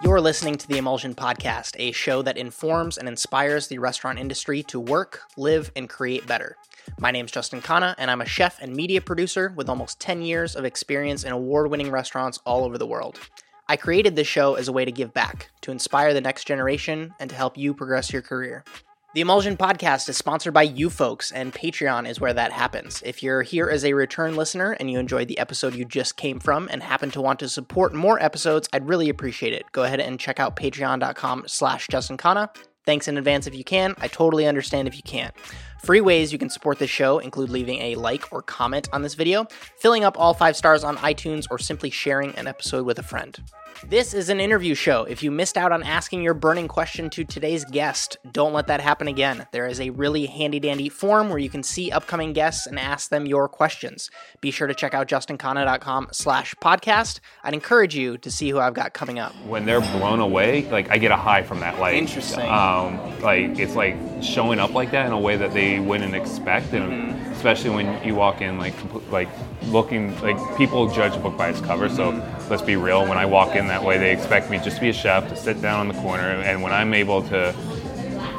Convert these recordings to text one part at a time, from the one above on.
You're listening to the Emulsion Podcast, a show that informs and inspires the restaurant industry to work, live, and create better. My name's Justin Khanna, and I'm a chef and media producer with almost 10 years of experience in award winning restaurants all over the world. I created this show as a way to give back, to inspire the next generation, and to help you progress your career. The Emulsion Podcast is sponsored by you folks, and Patreon is where that happens. If you're here as a return listener and you enjoyed the episode you just came from and happen to want to support more episodes, I'd really appreciate it. Go ahead and check out patreon.com slash Justin Khanna. Thanks in advance if you can. I totally understand if you can't. Free ways you can support this show include leaving a like or comment on this video, filling up all five stars on iTunes, or simply sharing an episode with a friend. This is an interview show. If you missed out on asking your burning question to today's guest, don't let that happen again. There is a really handy dandy form where you can see upcoming guests and ask them your questions. Be sure to check out justinkhanna.com slash podcast. I'd encourage you to see who I've got coming up. when they're blown away, like I get a high from that. Like Interesting. Um, like it's like showing up like that in a way that they wouldn't expect, and Mm-hmm. Especially when you walk in like like looking like people judge a book by its cover. So let's be real. When I walk in that way, they expect me just to be a chef to sit down in the corner, and when I'm able to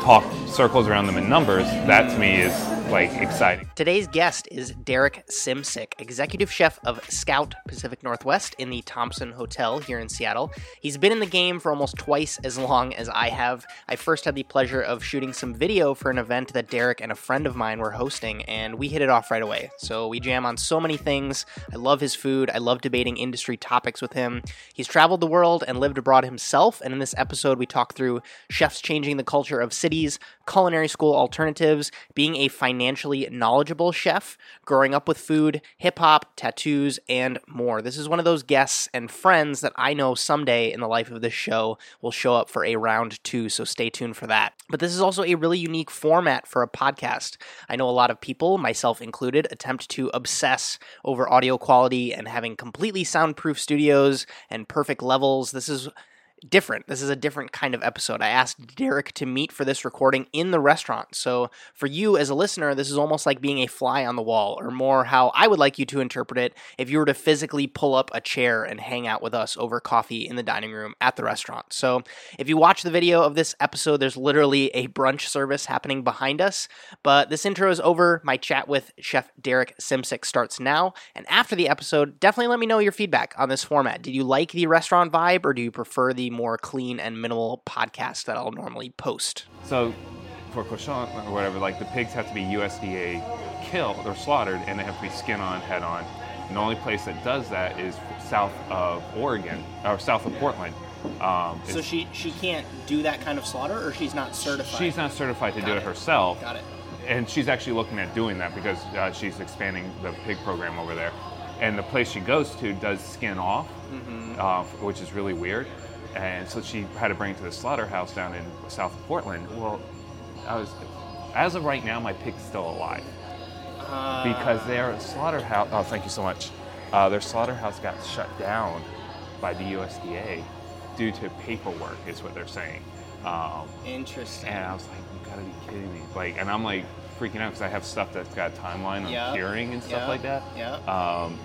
talk circles around them in numbers, that to me is like exciting. Today's guest is Derek Simcik, executive chef of Scout Pacific Northwest in the Thompson Hotel here in Seattle. He's been in the game for almost twice as long as I have. I first had the pleasure of shooting some video for an event that Derek and a friend of mine were hosting, and we hit it off right away. So we jam on so many things. I love his food. I love debating industry topics with him. He's traveled the world and lived abroad himself, and in this episode, we talk through chefs changing the culture of cities, culinary school alternatives, being a financially knowledgeable chef, growing up with food, hip hop, tattoos, and more. This is one of those guests and friends that I know someday in the life of this show will show up for a round two, so stay tuned for that. But this is also a really unique format for a podcast. I know a lot of people, myself included, attempt to obsess over audio quality and having completely soundproof studios and perfect levels. This is different. This is a different kind of episode. I asked Derek to meet for this recording in the restaurant. So, for you as a listener, this is almost like being a fly on the wall, or more how I would like you to interpret it if you were to physically pull up a chair and hang out with us over coffee in the dining room at the restaurant. So, if you watch the video of this episode, there's literally a brunch service happening behind us. But this intro is over. My chat with Chef Derek Simcik starts now. And after the episode, definitely let me know your feedback on this format. Did you like the restaurant vibe, or do you prefer the more clean and minimal podcast that I'll normally post? So for cochon or whatever, like the pigs have to be USDA killed or slaughtered, and they have to be skin on, head on. And the only place that does that is south of Oregon or south of Portland. Um, So she she can't do that kind of slaughter, or she's not certified. she's not certified to Got do it. it herself. Got it. and she's actually looking at doing that because uh, she's expanding the pig program over there. And the place she goes to does skin off, Mm-hmm. uh, which is really weird. And so she had to bring it to the slaughterhouse down in south of Portland. Well, I was, as of right now, my pig's still alive Uh, because their slaughterhouse. Oh, thank you so much. Uh, their slaughterhouse got shut down by the USDA due to paperwork, is what they're saying. Um, Interesting. and I was like, you gotta be kidding me. Like, and I'm like freaking out because I have stuff that's got a timeline on Yeah. curing and stuff Yeah. like that. Yeah. Um,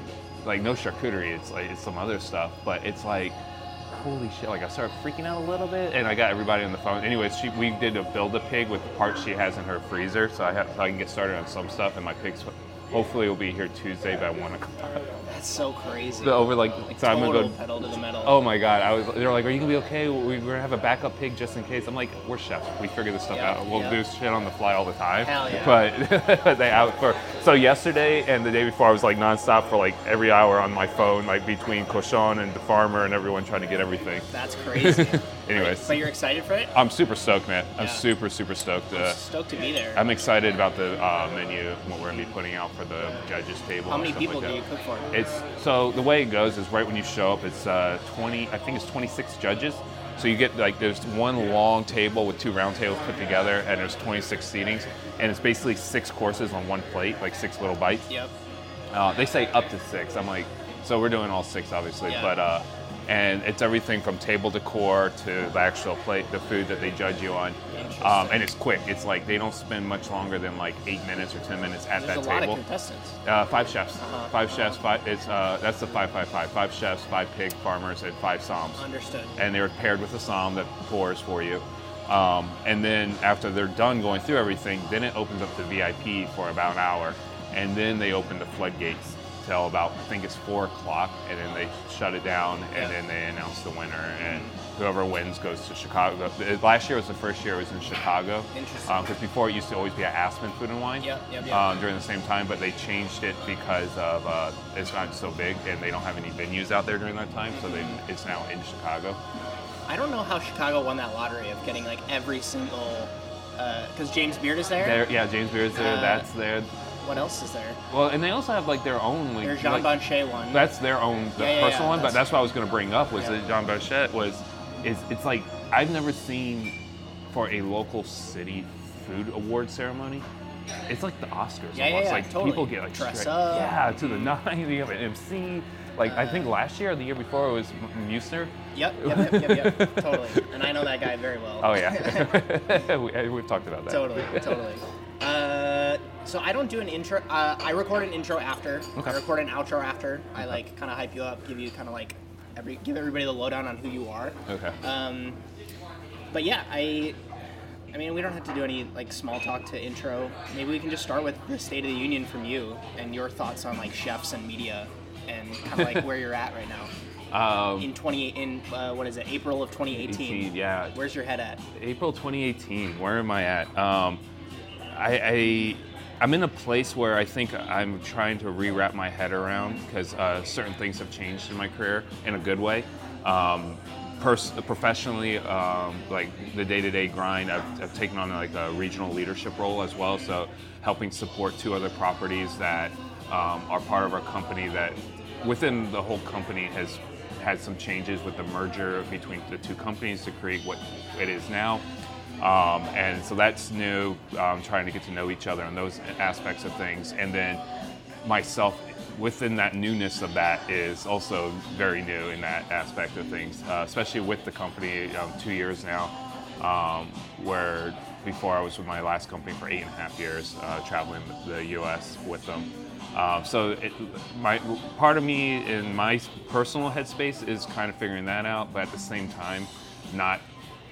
like no charcuterie, it's like it's some other stuff, but it's like, holy shit! Like I started freaking out a little bit, and I got everybody on the phone. Anyways, she we did a build a pig with the parts she has in her freezer, so I have so I can get started on some stuff, and my pigs hopefully will be here Tuesday by one o'clock. That's so crazy. So over like, like so I'm gonna go pedal to the metal. Oh my god! I was. They're like, "Are you gonna be okay? We- We're gonna have a backup pig just in case." I'm like, "We're chefs. We figure this stuff Yeah, out. We'll yeah. do shit on the fly all the time." Hell yeah. But they out for. So yesterday and the day before, I was like nonstop for like every hour on my phone, like between Cochon and the farmer and everyone trying to get everything. That's crazy. Anyways, but you're excited for it? I'm super stoked, man. I'm super super stoked. Uh, Stoked to be there. I'm excited about the uh, menu, and what we're gonna be putting out for the judges table. How many people like do that. you cook for? It's so the way it goes is right when you show up, it's uh, 20. I think it's 26 judges. So you get like there's one long table with two round tables put together, and there's 26 seatings, and it's basically six courses on one plate, like six little bites. Yep. Uh, they say up to six. I'm like, so we're doing all six, obviously, Yeah. but uh, and it's everything from table decor to the actual plate, the food that they judge you on. Um, and it's quick. It's like they don't spend much longer than like eight minutes or ten minutes at There's that a lot table. of contestants. Uh, five chefs. Uh-huh. Five chefs. Five. It's uh, that's the five five five. Five chefs, five pig farmers, and five somms. Understood. And they're paired with a somm that pours for you. Um, and then after they're done going through everything, then it opens up to VIP for about an hour, and then they open the floodgates till about I think it's four o'clock, and then they shut it down, and Yeah. then they announce the winner, and whoever wins goes to Chicago. Last year was the first year it was in Chicago. Interesting. Because before it used to always be at Aspen Food and Wine Yep, yep, yep. um, during the same time, but they changed it because of uh, it's not so big and they don't have any venues out there during that time, so they, it's now in Chicago. I don't know how Chicago won that lottery of getting like every single. Because James Beard is there. There, yeah, James Beard is there. Uh, that's there. What else is there? Well, and they also have like their own like, There's Jean like Banchet one. that's their own the Yeah, yeah, personal yeah, one. But that's- what I was going to bring up was that Jean Banchet was is it's like I've never seen for a local city food award ceremony. It's like the Oscars Yeah, yeah, almost. yeah, like totally. people get like Dress straight- up. yeah to the nine. You have an MC. Like I think last year or the year before it was Musner. Yep, yep, yep, yep, yep. totally. And I know that guy very well. Oh yeah, we, we've talked about that. totally, totally. Uh, so I don't do an intro. Uh, I record an intro after. Okay. I record an outro after. I like kind of hype you up, give you kind of like every give everybody the lowdown on who you are. Okay. Um, but yeah, I. I mean, we don't have to do any like small talk to intro. Maybe we can just start with the State of the Union from you and your thoughts on like chefs and media and kind of like where you're at right now Um, in 20 in uh, what is it April of 2018. 18, yeah. Where's your head at? April 2018. Where am I at? Um, I, I I'm in a place where I think I'm trying to rewrap my head around because uh, certain things have changed in my career in a good way. Um, pers- professionally, um, like the day-to-day grind, I've, I've taken on like a regional leadership role as well. So helping support two other properties that um, are part of our company that within the whole company has had some changes with the merger between the two companies to create what it is now. Um, and so that's new, um, trying to get to know each other and those aspects of things. And then myself within that newness of that is also very new in that aspect of things, uh, especially with the company um, two years now, um, where before I was with my last company for eight and a half years, uh, traveling the U.S. with them. Um, so it, my part of me in my personal headspace is kind of figuring that out, but at the same time, not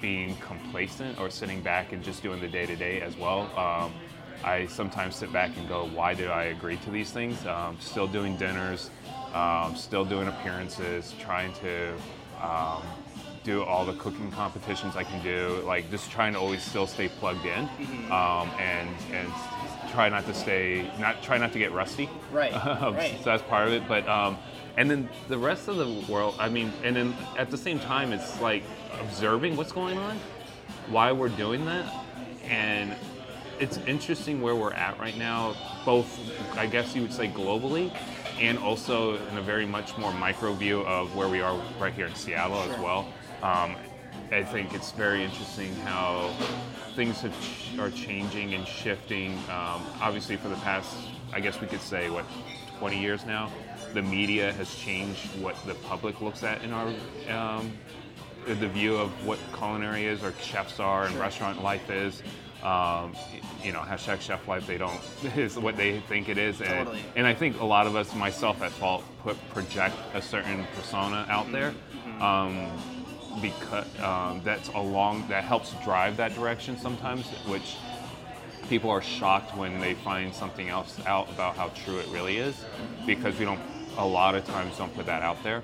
being complacent or sitting back and just doing the day to day as well. Um, I sometimes sit back and go, why did I agree to these things? Um, still doing dinners, um, still doing appearances, trying to um, do all the cooking competitions I can do, like just trying to always still stay plugged in um, and and try not to stay, not try not to get rusty. Right, Um, right. So that's part of it. But um, and then the rest of the world, I mean, and then at the same time, it's like observing what's going on, why we're doing that, and it's interesting where we're at right now. Both, I guess you would say globally, and also in a very much more micro view of where we are right here in Seattle as well. Um, I think it's very interesting how things have ch- are changing and shifting. Um, obviously, for the past, I guess we could say, what, 20 years now, the media has changed what the public looks at in our um, the view of what culinary is or chefs are and restaurant life is. Um, you know, hashtag chef life, they don't, is what they think it is. And, Totally. and I think a lot of us, myself at fault, put project a certain persona out there. Um, because um, that's along that helps drive that direction sometimes, which people are shocked when they find something else out about how true it really is, because we don't a lot of times don't put that out there.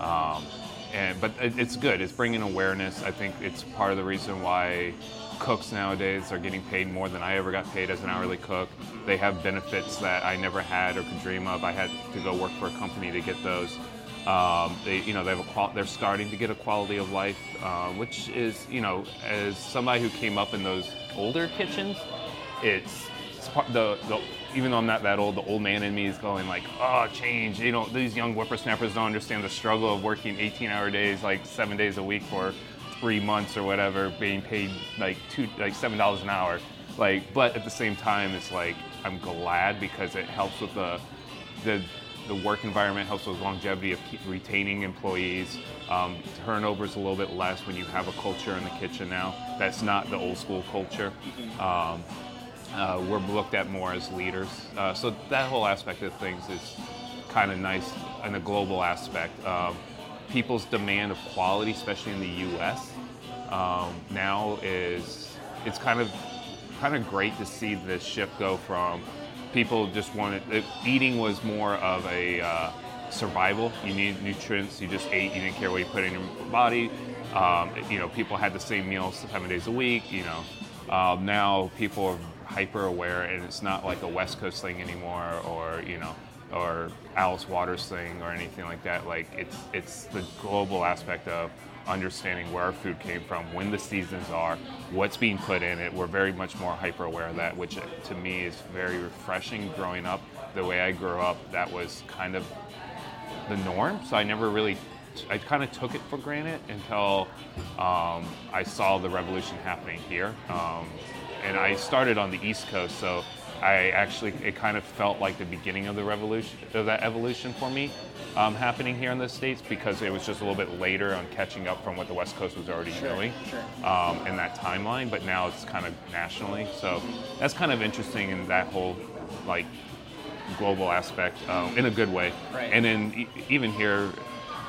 Um, and but it, it's good. It's bringing awareness. I think it's part of the reason why cooks nowadays are getting paid more than I ever got paid as an hourly cook. They have benefits that I never had or could dream of. I had to go work for a company to get those. Um, they, you know, they have a qual- they're starting to get a quality of life, uh, which is, you know, as somebody who came up in those older kitchens, it's, it's part, the, the even though I'm not that old, the old man in me is going like, oh, change. You know, these young whippersnappers don't understand the struggle of working 18-hour days, like seven days a week for three months or whatever, being paid like two, like seven dollars an hour. Like, but at the same time, it's like I'm glad because it helps with the the the work environment helps with longevity of keep retaining employees. Um, turnover is a little bit less when you have a culture in the kitchen now. That's not the old school culture. Um, uh, we're looked at more as leaders. Uh, so that whole aspect of things is kind of nice in a global aspect. Um, people's demand of quality, especially in the U.S., um, now is it's kind of kind of great to see this shift go from people just wanted eating was more of a uh, survival. You need nutrients. You just ate. You didn't care what you put in your body. Um, you know, people had the same meals seven days a week. You know, um, now people are hyper aware, and it's not like a West Coast thing anymore, or you know, or Alice Waters thing, or anything like that. Like it's it's the global aspect of understanding where our food came from, when the seasons are, what's being put in it. We're very much more hyper aware of that, which to me is very refreshing. Growing up the way I grew up, that was kind of the norm. So I never really I kind of took it for granted until um, I saw the revolution happening here. Um, and I started on the East Coast, so I actually it kind of felt like the beginning of the revolution of that evolution for me um, happening here in the states because it was just a little bit later on catching up from what the West Coast was already sure, doing sure. Um, in that timeline. But now it's kind of nationally, so that's kind of interesting in that whole like global aspect um, in a good way. Right. And then e- even here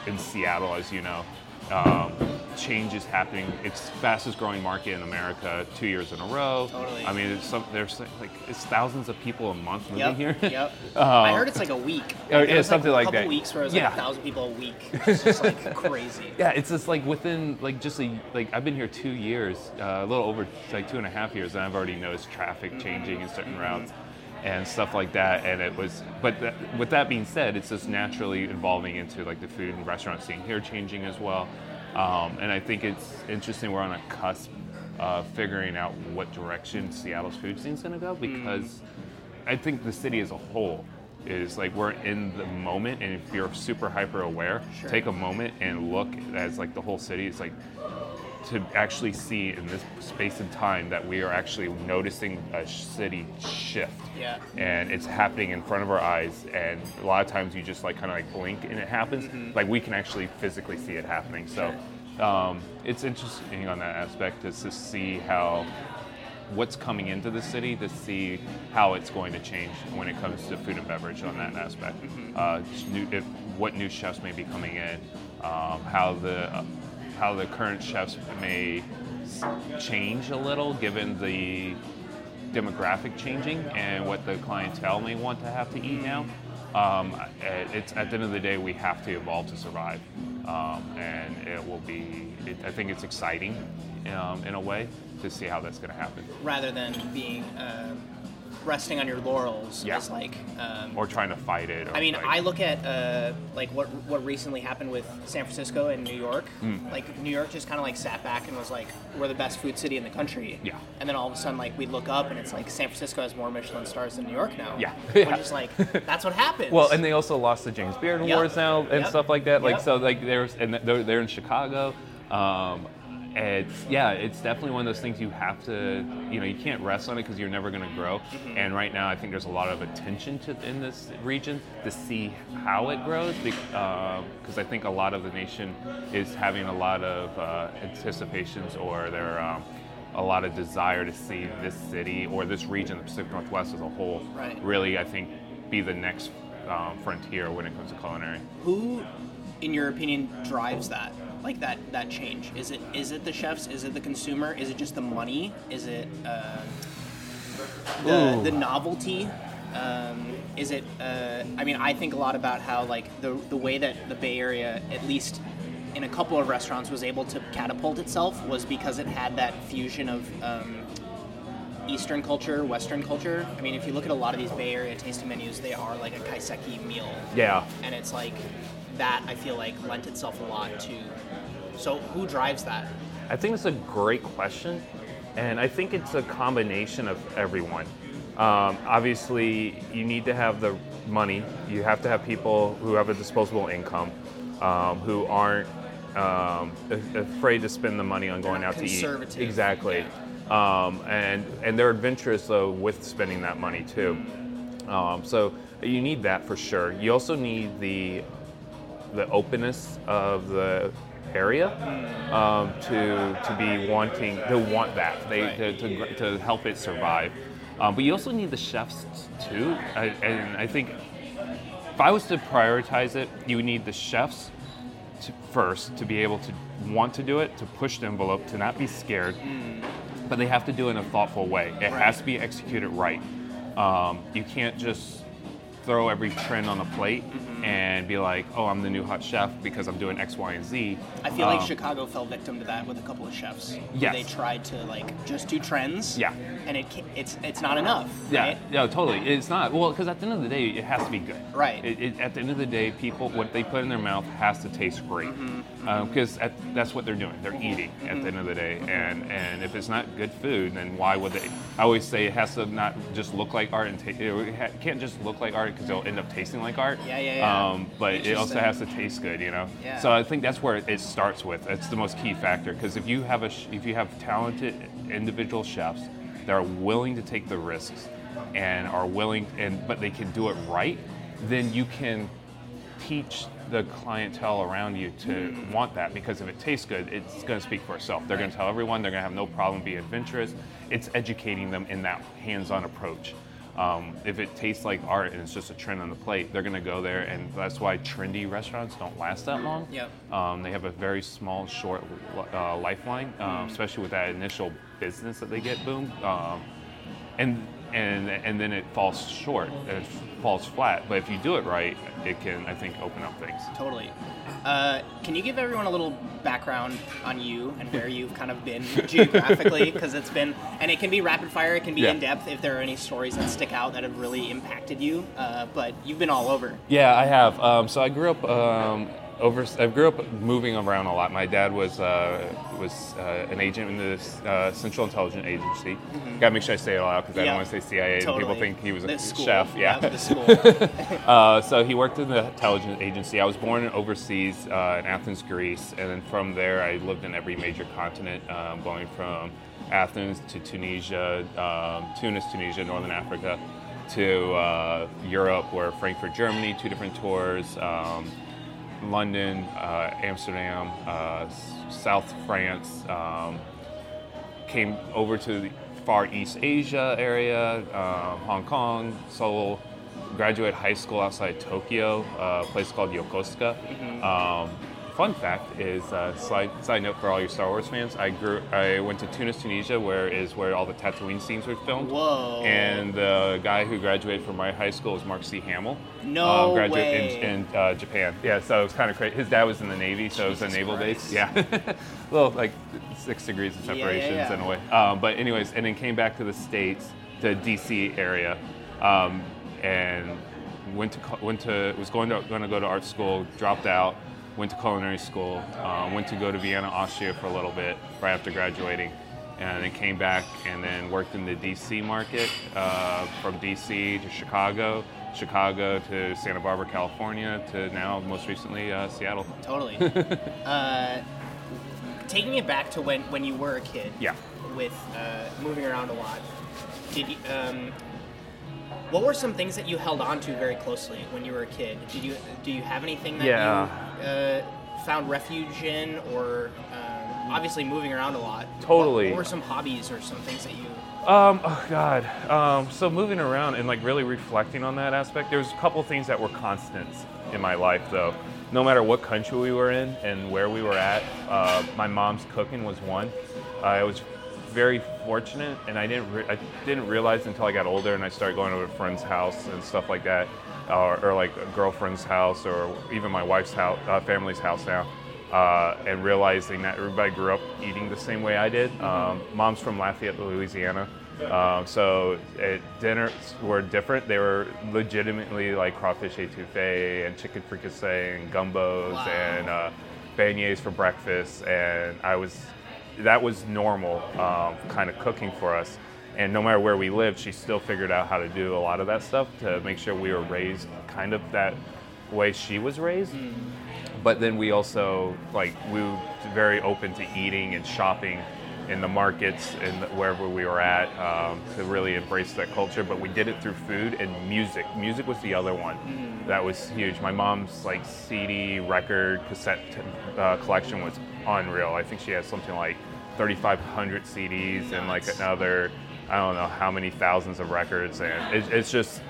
in Seattle, as you know, um, change is happening. It's fastest growing market in America two years in a row. Totally. I mean, it's some, there's like it's thousands of people a month moving Yep. here. yep. Um, I heard it's like a week. Like, yeah, something like a couple that. weeks where it was Yeah. like a thousand people a week. It's just like crazy. Yeah, it's just like within like just a like I've been here two years, uh, a little over like two and a half years, and I've already noticed traffic changing in certain routes and stuff like that. And it was, but that, with that being said, it's just naturally evolving into like the food and restaurant scene here changing as well. Um, and I think it's interesting. We're on a cusp of figuring out what direction Seattle's food scene's going to go because I think the city as a whole is like we're in the moment, and if you're super hyper aware, Sure. take a moment and look at as like the whole city. It's like to actually see in this space and time that we are actually noticing a city shift. Yeah. And it's happening in front of our eyes, and a lot of times you just like kind of like blink and it happens. Like we can actually physically see it happening. So um, it's interesting on that aspect is to see how what's coming into the city to see how it's going to change when it comes to food and beverage on that aspect. Uh, new, if, what new chefs may be coming in, um, how the uh, how the current chefs may change a little given the demographic changing and what the clientele may want to have to eat now. Um, it's at the end of the day, we have to evolve to survive, um, and it will be. It, I think it's exciting um, in a way to see how that's going to happen, Rather than being uh, resting on your laurels Yeah. as like. Um, or trying to fight it. Or I mean, like- I look at uh, like what what recently happened with San Francisco and New York. Hmm. Like New York just kind of like sat back and was like, "We're the best food city in the country." Yeah. And then all of a sudden, like we look up and it's like San Francisco has more Michelin stars than New York now. Yeah. We're Yeah. just like, that's what happens. Well, and they also lost the James Beard Yep. Awards now and Yep. stuff like that. Like Yep. so, like there's and they're, they're in Chicago. Um, it's yeah, it's definitely one of those things you have to you know you can't rest on it because you're never going to grow. Mm-hmm. And right now, I think there's a lot of attention to in this region to see how it grows because I think a lot of the nation is having a lot of uh, anticipations or their um, a lot of desire to see this city or this region, the Pacific Northwest as a whole, Right. really, I think, be the next um, frontier when it comes to culinary. who, in your opinion, drives that? Like that that change? Is it is it the chefs? Is it the consumer? Is it just the money? Is it uh, the Ooh. the novelty? Um, is it? Uh, I mean, I think a lot about how like the the way that the Bay Area, at least in a couple of restaurants, was able to catapult itself was because it had that fusion of. Um, Eastern culture, Western culture. I mean, if you look at a lot of these Bay Area tasting menus, they are like a kaiseki meal Yeah. and it's like that I feel like lent itself a lot to. So who drives that? I think it's a great question, and I think it's a combination of everyone. Um, obviously, you need to have the money. You have to have people who have a disposable income, um, who aren't um, a- afraid to spend the money on going out to eat. conservative. Exactly. Um, and and they're adventurous though with spending that money too. Um, so You need that for sure. You also need the the openness of the area um, to to be wanting to want that they Right. to, to, to help it survive. Um, but you also need the chefs too, I, and I think if I was to prioritize it, you would need the chefs to, first to be able to want to do it, to push the envelope, to not be scared, but they have to do it in a thoughtful way. It has to be executed right. Um, you can't just throw every trend on a plate and be like, oh, I'm the new hot chef because I'm doing X, Y, and Z. I feel like Um, Chicago fell victim to that with a couple of chefs. Yes. They tried to like just do trends. Yeah. And it it's it's not enough. Yeah, Right? yeah, totally. It's not well because at the end of the day, it has to be good. Right. It, it, at the end of the day, people what they put in their mouth has to taste great Mm-hmm, because that's what they're doing. They're eating at the end of the day, and and if it's not good food, then why would they? I always say it has to not just look like art and ta- it can't just look like art because it'll end up tasting like art. Yeah, yeah, yeah. Um, Um, but it also has to taste good, you know. Yeah. So I think that's where it starts with. It's the most key factor because if you have a sh- if you have talented individual chefs that are willing to take the risks and are willing and but they can do it right, then you can teach the clientele around you to mm. want that because if it tastes good, it's going to speak for itself. They're going to tell everyone. They're going to have no problem being adventurous. It's educating them in that hands-on approach. Um, if it tastes like art and it's just a trend on the plate, they're going to go there, and that's why trendy restaurants don't last that long. Yep. Um, they have a very small, short uh, lifeline, um, especially with that initial business that they get boom, um, and and and then it falls short, it falls flat. But if you do it right, it can, I think, open up things. Totally. Uh, can you give everyone a little background on you and where you've kind of been geographically? Because it's been, and it can be rapid fire, it can be Yeah. in depth if there are any stories that stick out that have really impacted you. Uh, but you've been all over. Yeah, I have. Um, so I grew up um, over. I grew up moving around a lot. My dad was uh, was uh, an agent in the uh, Central Intelligence Agency. Got to make sure I say it all out because I Mm-hmm. Don't want to say CIA and people think he was a school. chef. Yeah. the school. Uh, so he worked in the intelligence agency. I was born overseas uh, in Athens, Greece, and then from there I lived in every major continent, um, going from Athens to Tunisia, um, Tunis, Tunisia, Northern Africa, to uh, Europe, where Frankfurt, Germany, two different tours. Um, London, uh, Amsterdam, uh, South France, um, came over to the Far East Asia area, uh, Hong Kong, Seoul, graduate high school outside Tokyo, uh, a place called Yokosuka. Um, fun fact is, uh, side, side note for all your Star Wars fans, I grew, I went to Tunis, Tunisia, where is where all the Tatooine scenes were filmed. Whoa. And the guy who graduated from my high school was Mark C. Hamill. No um, graduate way. in, in uh, Japan. Yeah, so it was kind of crazy. His dad was in the Navy, so it was a naval Christ. base. Yeah, well, like six degrees of Yeah, yeah, separations yeah. in a way. Um, but anyways, and then came back to the states, to DC area, um, and went to went to was going to going to go to art school, dropped out, went to culinary school, um, went to go to Vienna, Austria for a little bit right after graduating. And then came back and then worked in the DC market, uh, from DC to Chicago, Chicago to Santa Barbara, California, to now most recently uh, Seattle. Totally. uh, taking it back to when, when you were a kid. Yeah. With uh, moving around a lot, did you, um, what were some things that you held on to very closely when you were a kid? Did you do you have anything that Yeah. you uh, found refuge in, or um, obviously moving around a lot? Totally. What, what were some hobbies or some things that you? Um, oh God. Um, so moving around and like really reflecting on that aspect, there was a couple things that were constants in my life though. No matter what country we were in and where we were at, uh, my mom's cooking was one. I was very fortunate, and I didn't re- I didn't realize until I got older and I started going over to a friend's house and stuff like that, or, or like a girlfriend's house, or even my wife's house, uh, family's house now. uh, and realizing that everybody grew up eating the same way I did. Um, mom's from Lafayette, Louisiana. Um, so it, dinners were different. They were legitimately like crawfish etouffee and chicken fricassee and gumbos Wow. and uh, beignets for breakfast. And I was, that was normal um, kind of cooking for us. And no matter where we lived, she still figured out how to do a lot of that stuff to make sure we were raised kind of that way she was raised but then we also like we were very open to eating and shopping in the markets and wherever we were at um, to really embrace that culture. But we did it through food and music. Music was the other one that was huge. My mom's like CD, record, cassette uh, collection was unreal. I think she has something like 3,500 CDs and like another, I don't know how many thousands of records. And it, it's just,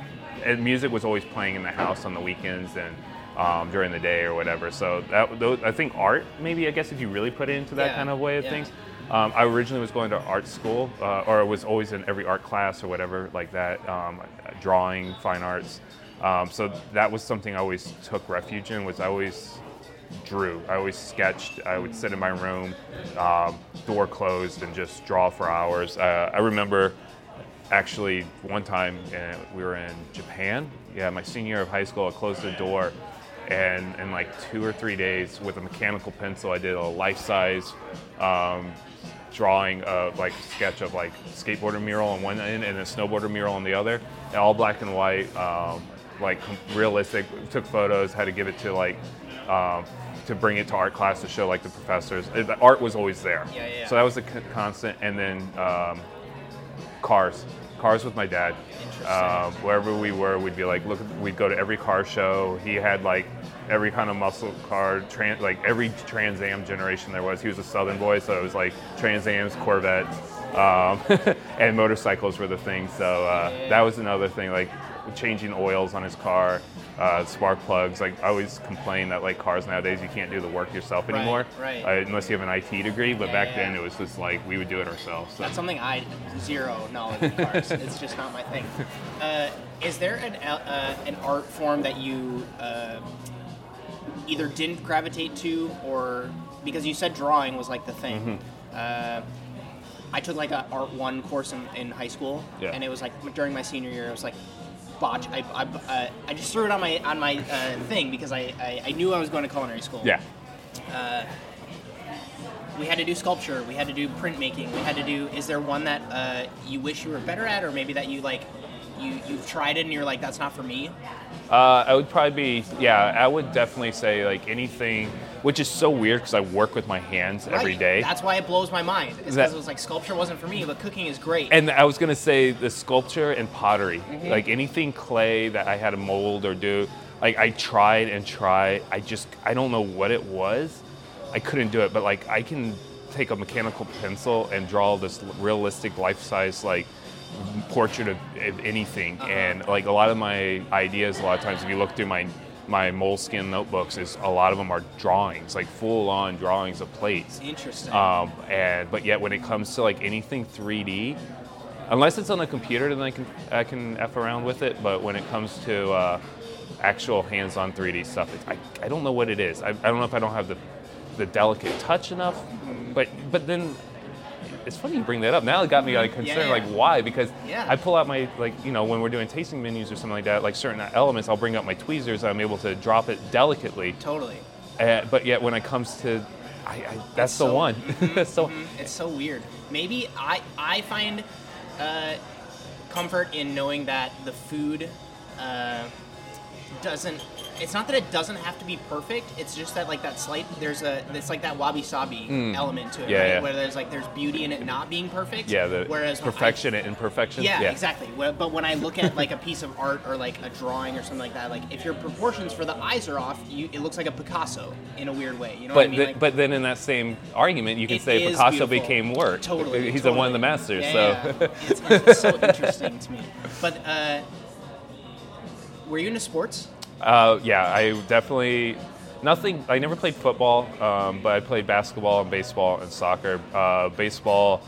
music was always playing in the house on the weekends and um, during the day or whatever. So that, those, I think art, maybe I guess if you really put it into that Yeah, kind of way of yeah. things. Um, I originally was going to art school, uh, or was always in every art class or whatever like that, um, drawing, fine arts. Um, so that was something I always took refuge in. Was I always drew. I always sketched. I would sit in my room, um, door closed, and just draw for hours. Uh, I remember actually one time uh, we were in Japan. Yeah, my senior year of high school. I closed the door, and in like two or three days, with a mechanical pencil, I did a life-size um, drawing of like sketch of like skateboarder mural on one end and a snowboarder mural on the other, and all black and white, um, like realistic. Took photos, had to give it to like. Um, to bring it to art class to show like the professors, Uh, the art was always there. Yeah, yeah. So that was a c- constant, and then um, cars, cars with my dad. Interesting. Um, wherever we were, we'd be like, look, we'd go to every car show. He had like every kind of muscle car, tran- like every Trans Am generation there was. He was a Southern boy, so it was like Trans Ams, Corvettes, um, and motorcycles were the thing. So uh, Yeah. that was another thing, like changing oils on his car, uh, spark plugs. Like I always complain that like cars nowadays you can't do the work yourself anymore, right. Uh, unless you have an IT degree. But Yeah, back yeah, then it was just like we would do it ourselves. So. That's something I zero knowledge of cars. it's just not my thing. Uh, is there an uh, an art form that you uh, either didn't gravitate to, or because you said drawing was like the thing? Mm-hmm. Uh, I took like a art one course in, in high school, Yeah. and it was like during my senior year. It was like botch. I, I, uh, I just threw it on my on my uh, thing because I, I, I knew I was going to culinary school yeah. we had to do sculpture, we had to do printmaking, we had to do. Is there one that uh, you wish you were better at, or maybe that you like, you you've tried it and you're like, that's not for me? Uh, I would probably be, yeah, I would definitely say like anything, which is so weird because I work with my hands every Right. day. That's why it blows my mind. It's because it was like sculpture wasn't for me, but cooking is great. and I was gonna say the sculpture and pottery, Mm-hmm. like anything clay that I had to mold or do. Like I tried and tried. I just I don't know what it was. I couldn't do it, but like I can take a mechanical pencil and draw this realistic life-size like portrait of, of anything. Uh-huh. And like a lot of my ideas, a lot of times if you look through my my Moleskine notebooks, is a lot of them are drawings, like full-on drawings of plates. Interesting. Um, and but yet when it comes to like anything 3D, unless it's on a computer, then I can I can f around with it. But when it comes to uh, actual hands-on 3D stuff, it's, I I don't know what it is. I, I don't know if I don't have the the delicate touch enough. But but then. It's funny you bring that up. Now it got me like concerned, Yeah, yeah. like why? Because Yeah. I pull out my like you know when we're doing tasting menus or something like that, like certain elements, I'll bring out my tweezers. I'm able to drop it delicately. totally. Uh, but yet when it comes to, I, I, that's the so- one. That's so It's so weird. Maybe I I find uh, comfort in knowing that the food uh, doesn't. It's not that it doesn't have to be perfect. It's just that like that slight. There's a. It's like that wabi sabi element to it, Mm. Yeah, right? yeah. Where there's like there's beauty in it not being perfect. Yeah, the whereas perfection and imperfection. yeah, exactly. But when I look at like a piece of art or like a drawing or something like that, like if your proportions for the eyes are off, you, it looks like a Picasso in a weird way. You know what But I mean? th- Like- but then in that same argument, you can say Picasso beautiful. became work. Totally. He's totally. one of the masters. Yeah, so yeah. it's, it's so interesting to me. But uh, were you into sports? Uh, yeah, I definitely nothing. I never played football, um, but I played basketball and baseball and soccer. Uh, baseball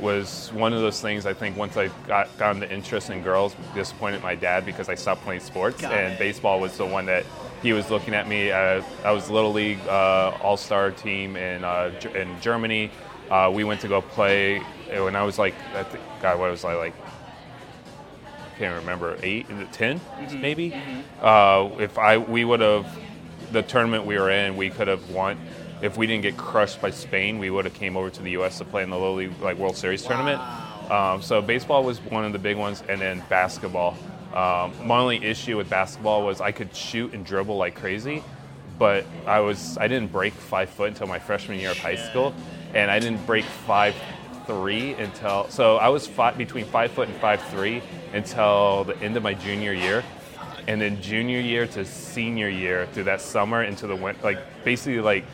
was one of those things. I think once I got gotten the interest in girls, disappointed my dad because I stopped playing sports, Got and it. baseball was the one that he was looking at me. Uh, I was little league uh, all star team in uh, in Germany. Uh, we went to go play when I was like, I think, God, what was I like? Can't remember eight, 10 Mm-hmm. maybe. Uh, if I we would have the tournament we were in, we could have won. If we didn't get crushed by Spain, we would have came over to the U.S. to play in the League like World Series tournament. Um, so baseball was one of the big ones, and then basketball. Um, my only issue with basketball was I could shoot and dribble like crazy, but I was I didn't break five foot until my freshman year of high school, and I didn't break five three until so I was five, between five foot and five three until the end of my junior year, and then junior year to senior year through that summer into the winter, like basically like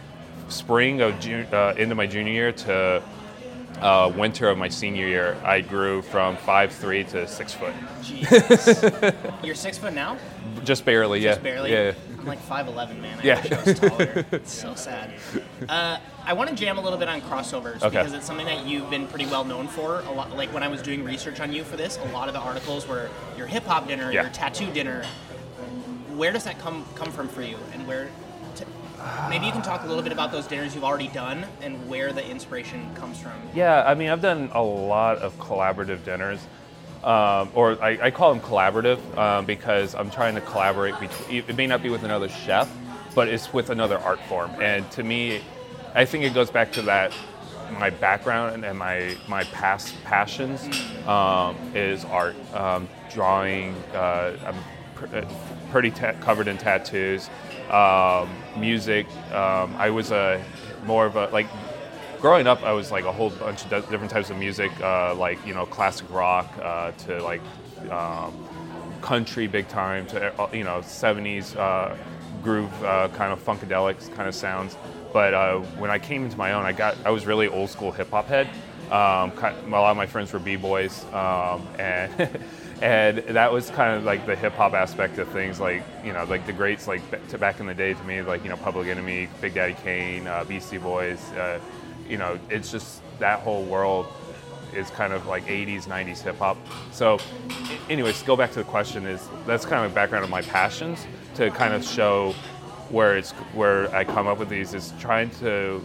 spring of June uh, into my junior year to uh, winter of my senior year, I grew from five three to six foot. Jesus. You're six foot now? Just barely, yeah. Just barely? Yeah. I'm like 5'11, man. I Yeah. wish I was taller. It's so sad. Uh, I want to jam a little bit on crossovers Okay. because it's something that you've been pretty well known for. A lot, like when I was doing research on you for this, a lot of the articles were your hip hop dinner, Yeah. your tattoo dinner. Where does that come come from for you, and where? To, maybe you can talk a little bit about those dinners you've already done and where the inspiration comes from. Yeah, I mean, I've done a lot of collaborative dinners, um, or I, I call them collaborative um, because I'm trying to collaborate between. It may not be with another chef, but it's with another art form. And to me, I think it goes back to that. My background and my my past passions um, is art, um, drawing. Uh, I'm pr- uh, pretty ta- covered in tattoos, um, music. Um, I was a more of a like growing up, I was like a whole bunch of different types of music, uh, like you know classic rock uh, to like um, country big time to uh, you know 70s uh, groove uh, kind of funkadelics kind of sounds. But uh, when I came into my own, I got I was really old school hip hop head. Um, a lot of my friends were b boys, um, and and that was kind of like the hip hop aspect of things. Like you know, like the greats like back in the day to me, like you know, Public Enemy, Big Daddy Kane, uh, Beastie Boys. Uh, you know, it's just that whole world is kind of like 80s, 90s hip hop. So, anyways, go back to the question is that's kind of a background of my passions to kind of show where it's where I come up with these is trying to.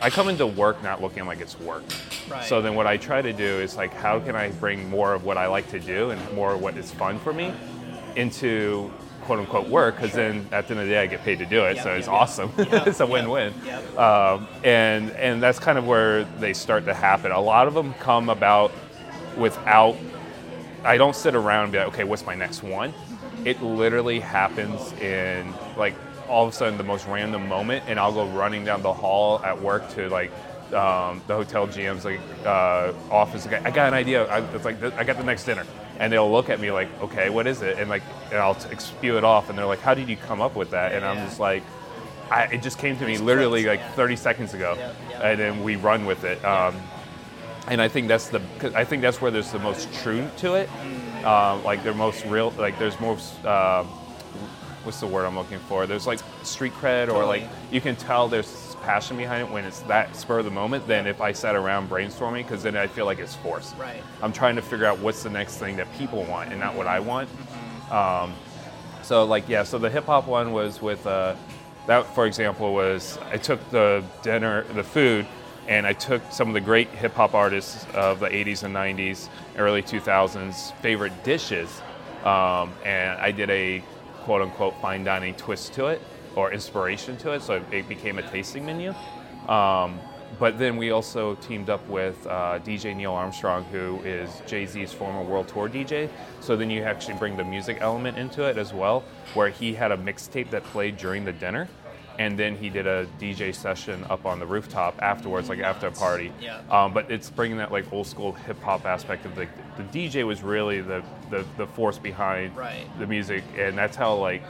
I come into work not looking like it's work. Right. So then what I try to do is like, how can I bring more of what I like to do and more of what is fun for me into quote unquote work? Because then at the end of the day, I get paid to do it, Yep, so it's yep. awesome. Yep, it's a win-win. Um, and and that's kind of where they start to happen. A lot of them come about without. I don't sit around and be like, okay, what's my next one? It literally happens in like all of a sudden the most random moment, and I'll go running down the hall at work to like um, the hotel GM's like uh, office. I got- I got an idea. I, it's like I got the next dinner, and they'll look at me like, okay, what is it? And like, and I'll t- spew it off, and they're like, how did you come up with that? And I'm just like. I, it just came to me literally like yeah. 30 seconds ago, Yep, yep. and then we run with it. Um, and I think that's the 'cause I think that's where there's the most truth to it. Mm. Um, like they're most real. Like there's more. Um, what's the word I'm looking for? There's like street cred, or like you can tell there's passion behind it when it's that spur of the moment. Than if I sat around brainstorming, because then I feel like it's forced. Right. I'm trying to figure out what's the next thing that people want and not what I want. Mm-hmm. Um, so like yeah, so the hip hop one was with uh, that for example was I took the dinner the food and I took some of the great hip hop artists of the 80s and 90s, early 2000s favorite dishes, um, and I did a quote unquote fine dining twist to it or inspiration to it, so it, became a tasting menu. Um, but then we also teamed up with uh, DJ Neil Armstrong, who is Jay Z's former world tour DJ. So then you actually bring the music element into it as well, where he had a mixtape that played during the dinner. And then he did a DJ session up on the rooftop afterwards, like after a party. Yeah. Um, but it's bringing that like old school hip hop aspect of the the DJ was really the, the, the force behind Right. the music, and that's how like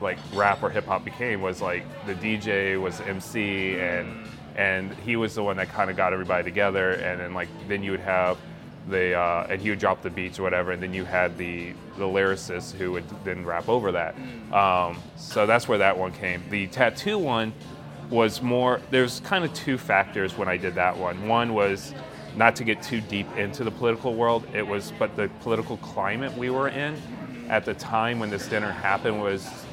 like rap or hip hop became was like the DJ was the MC and and he was the one that kind of got everybody together and then like then you would have the uh, and he would drop the beats or whatever and then you had the the lyricist who would then rap over that. Um, so that's where that one came. The tattoo one was more there's kind of two factors when I did that one. One was not to get too deep into the political world it was but the political climate we were in at the time when this dinner happened was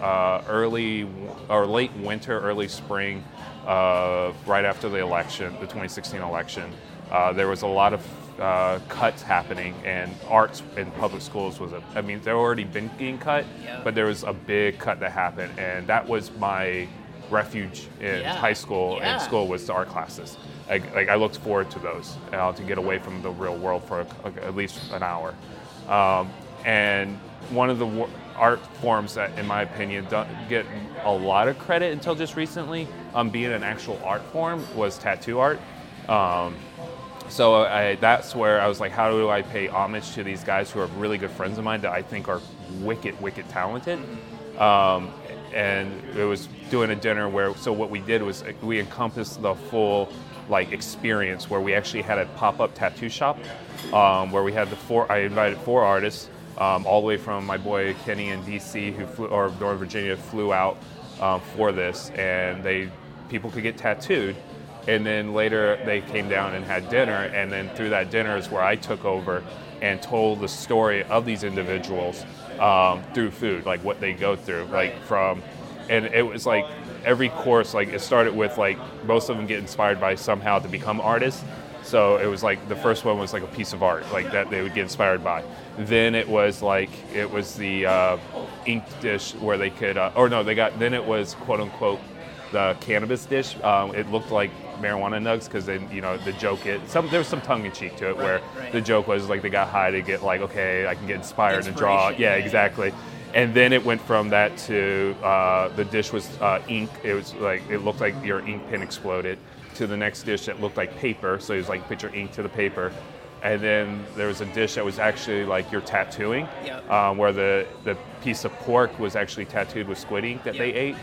uh, early or late winter, early spring, uh, right after the election, the 2016 election. Uh, there was a lot of uh, cuts happening, and arts in public schools was a. I mean, they've already been getting cut, Yeah. but there was a big cut that happened, and that was my refuge in Yeah. high school Yeah. and school was the art classes. Like, like I looked forward to those uh, to get away from the real world for a, at least an hour. Um, and one of the art forms that, in my opinion, don't get a lot of credit until just recently, um, being an actual art form, was tattoo art. Um, so I, that's where I was like, how do I pay homage to these guys who are really good friends of mine that I think are wicked, wicked talented? Um, and it was doing a dinner where, so what we did was we encompassed the full like experience where we actually had a pop-up tattoo shop um, where we had the four, I invited four artists um, all the way from my boy Kenny in DC who flew, or Northern Virginia flew out um, for this and they, people could get tattooed. And then later they came down and had dinner and then through that dinner is where i took over and told the story of these individuals um, through food like what they go through like from and it was like every course like it started with like most of them get inspired by somehow to become artists. So it was like the first one was like a piece of art like that they would get inspired by then it was like it was the uh, ink dish where they could uh, or no they got then it was quote unquote the cannabis dish. Um, it looked like marijuana nugs because then you know the joke it some there was some tongue in cheek to it Right, where right. the joke was like they got high to get like okay I can get inspired and draw yeah yeah, yeah. exactly and then it went from that to uh, the dish was uh, ink it was like it looked like your ink pen exploded to the next dish that looked like paper so it was like put your ink to the paper and then there was a dish that was actually like you're tattooing Yep. um, where the, the piece of pork was actually tattooed with squid ink that they ate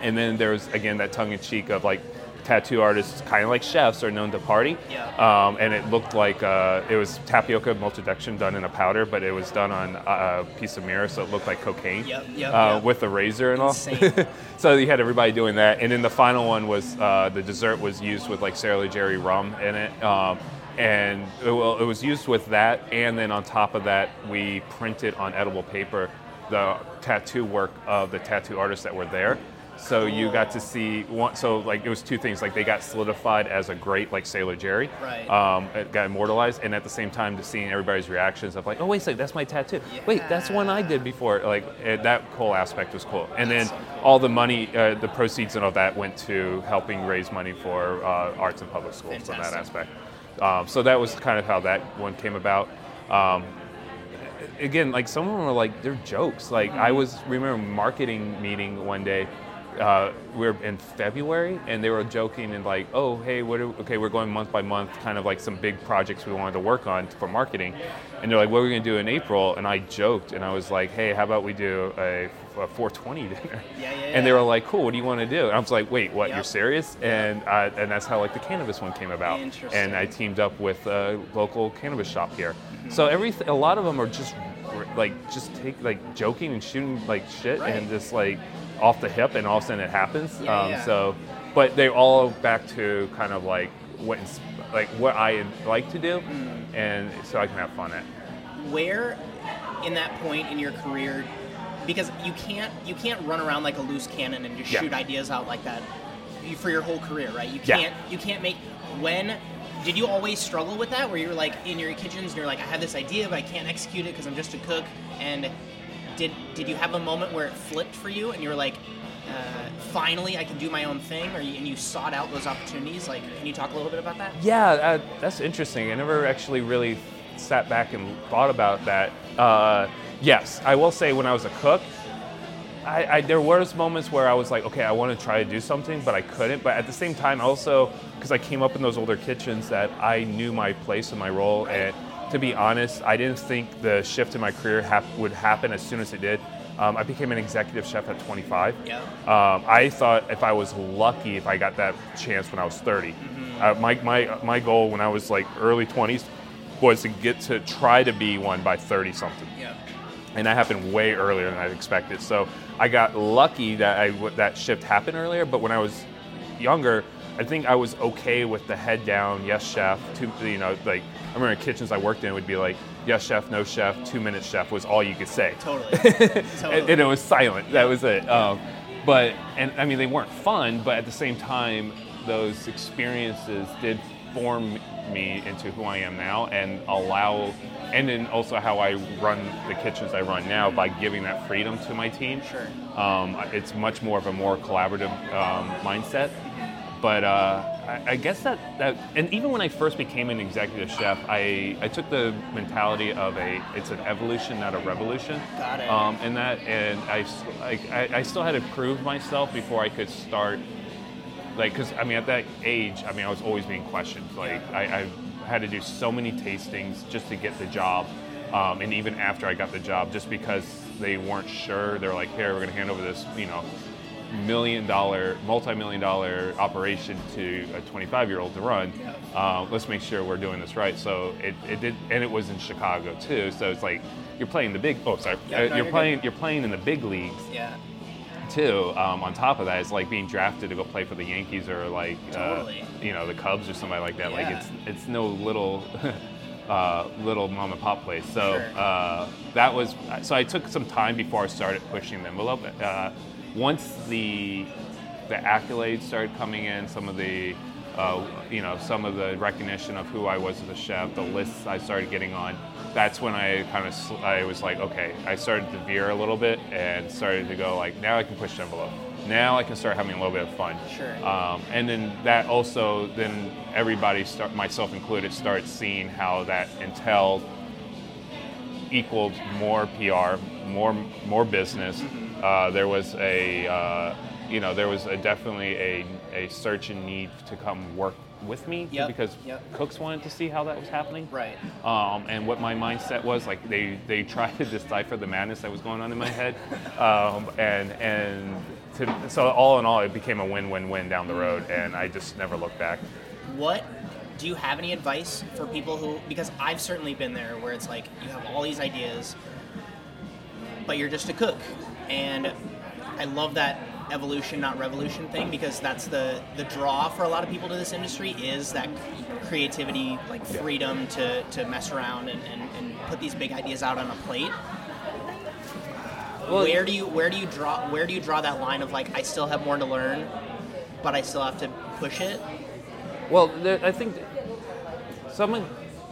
and then there was again that tongue in cheek of like tattoo artists, kind of like chefs, are known to party. Yeah. Um, and it looked like uh, it was tapioca maltodextrin done in a powder, but it was done on a, a piece of mirror, so it looked like cocaine. Yep, yep, uh, yep. With a razor and all. Insane. so you had everybody doing that, and then the final one was uh, the dessert was used with like Sailor Jerry rum in it. Um, and it, well, it was used with that, and then on top of that, we printed on edible paper the tattoo work of the tattoo artists that were there. So you got to see one. So like it was two things. Like they got solidified as a great like Sailor Jerry. Right. Um, it got immortalized, and at the same time, to seeing everybody's reactions of like, oh wait a second, that's my tattoo. Wait, that's one I did before. Like it, that whole aspect was cool. And then so cool. all the money, uh, the proceeds and all that went to helping raise money for uh, arts and public schools on that aspect. Um, so that was kind of how that one came about. Um, again, like some of them were like they're jokes. Like I was remember marketing meeting one day. Uh, we were in February, and they were joking and like, "Oh, hey, what? Are, okay, we're going month by month, kind of like some big projects we wanted to work on for marketing." And they're like, "What are we gonna do in April?" And I joked, and I was like, "Hey, how about we do a, a 420 dinner?" Yeah, yeah, And they were like, "Cool, what do you want to do?" And I was like, "Wait, what? Yep. You're serious?" And uh, and that's how like the cannabis one came about. Interesting. And I teamed up with a local cannabis shop here. Mm-hmm. So every a lot of them are just like just take like joking and shooting like shit Right. and just like off the hip, and all of a sudden it happens. Yeah, um, yeah. So, but they all back to kind of like what like what I like to do, Mm. and so I can have fun at. where in that point in your career because you can't you can't run around like a loose cannon and just Yeah. shoot ideas out like that for your whole career right you can't you can't make when did you always struggle with that where you're like in your kitchens and you're like i have this idea but i can't execute it because i'm just a cook and did did you have a moment where it flipped for you and you were like uh, finally i can do my own thing or you, and you sought out those opportunities like can you talk a little bit about that Yeah, uh, that's interesting. I never actually really sat back and thought about that. Uh, yes, I will say when I was a cook, I, I, there was moments where I was like, okay, I want to try to do something, but I couldn't. But at the same time, also because I came up in those older kitchens, that I knew my place and my role. And to be honest, I didn't think the shift in my career would happen as soon as it did. Um, I became an executive chef at 25. Yeah. Um, I thought if I was lucky, if I got that chance when I was 30. Uh, my, my, my goal when I was like early 20s was to get to try to be one by 30 something yeah and that happened way earlier than I expected. So I got lucky that I that shift happened earlier. But when I was younger, I think I was okay with the head down, yes chef. Two, you know, like I remember kitchens I worked in, would be like yes chef, no chef, two minute chef was all you could say, totally and, and it was silent. That was it. Um, but and I mean they weren't fun, but at the same time, those experiences did form me into who I am now and allow, and then also how I run the kitchens I run now by giving that freedom to my team. Sure. Um, it's much more of a more collaborative um, mindset. But uh, I, I guess that, that, and even when I first became an executive chef, I, I took the mentality of a, it's an evolution, not a revolution. Got it. Um, and that, and I, I, I still had to prove myself before I could start like because I mean at that age, I mean I was always being questioned. Like I, I had to do so many tastings just to get the job, um, and even after I got the job, just because they weren't sure, they're like, "Here, we're going to hand over this," you know, million dollar, multi-million dollar operation to a 25 year old to run. Uh, let's make sure we're doing this right. So it, it did, and it was in Chicago too. So it's like you're playing the big. Oh, sorry. Yeah, Uh, no, you're you're playing. You're playing in the big leagues Yeah. too. Um, on top of that, it's like being drafted to go play for the Yankees or like Totally. uh, you know the Cubs or somebody like that. Like it's it's no little. Uh, little mom and pop place. So uh, that was so. I took some time before I started pushing them the envelope. Uh, once the the accolades started coming in, some of the uh, you know some of the recognition of who I was as a chef, the lists I started getting on. That's when I kind of sl- I was like, okay, I started to veer a little bit and started to go like, now I can push the envelope. Now I can start having a little bit of fun. Sure. Um, and then that also, then everybody, start, myself included, starts seeing how that entailed equaled more PR, more more business. Mm-hmm. Uh, there was a uh, you know there was a, definitely a, a search and need to come work with me Yep, because yep. cooks wanted to see how that was happening. Right. Um, and what my mindset was like they they tried to decipher the madness that was going on in my head, um, and and to, so all in all it became a win-win-win down the road, and I just never looked back. What do you have any advice for people who because I've certainly been there where it's like you have all these ideas but you're just a cook and I love that evolution not revolution thing because that's the the draw for a lot of people to this industry is that creativity like freedom to, to mess around and, and, and put these big ideas out on a plate. Well- where do you where do you draw where do you draw that line of like I still have more to learn but I still have to push it? Well, there, I think someone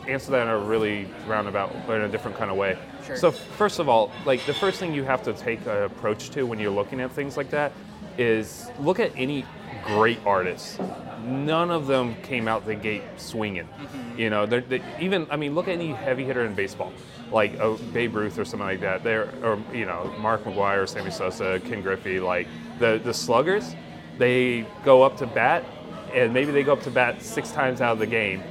answered that in a really roundabout, but in a different kind of way. Sure. So first of all, like the first thing you have to take an approach to when you're looking at things like that is look at any great artists. None of them came out the gate swinging. You know, they're, they, even I mean, look at any heavy hitter in baseball, like uh, Babe Ruth or something like that. They're or you know Mark McGwire, Sammy Sosa, Ken Griffey, like the the sluggers. They go up to bat, and maybe they go up to bat six times out of the game.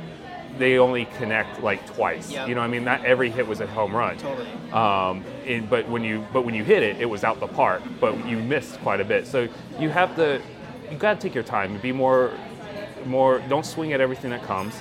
They only connect like twice. Yep. You know, what I mean, not every hit was a home run. Totally. Um, and, but when you but when you hit it, it was out the park. But you missed quite a bit. So you have to you got to take your time and be more more. Don't swing at everything that comes.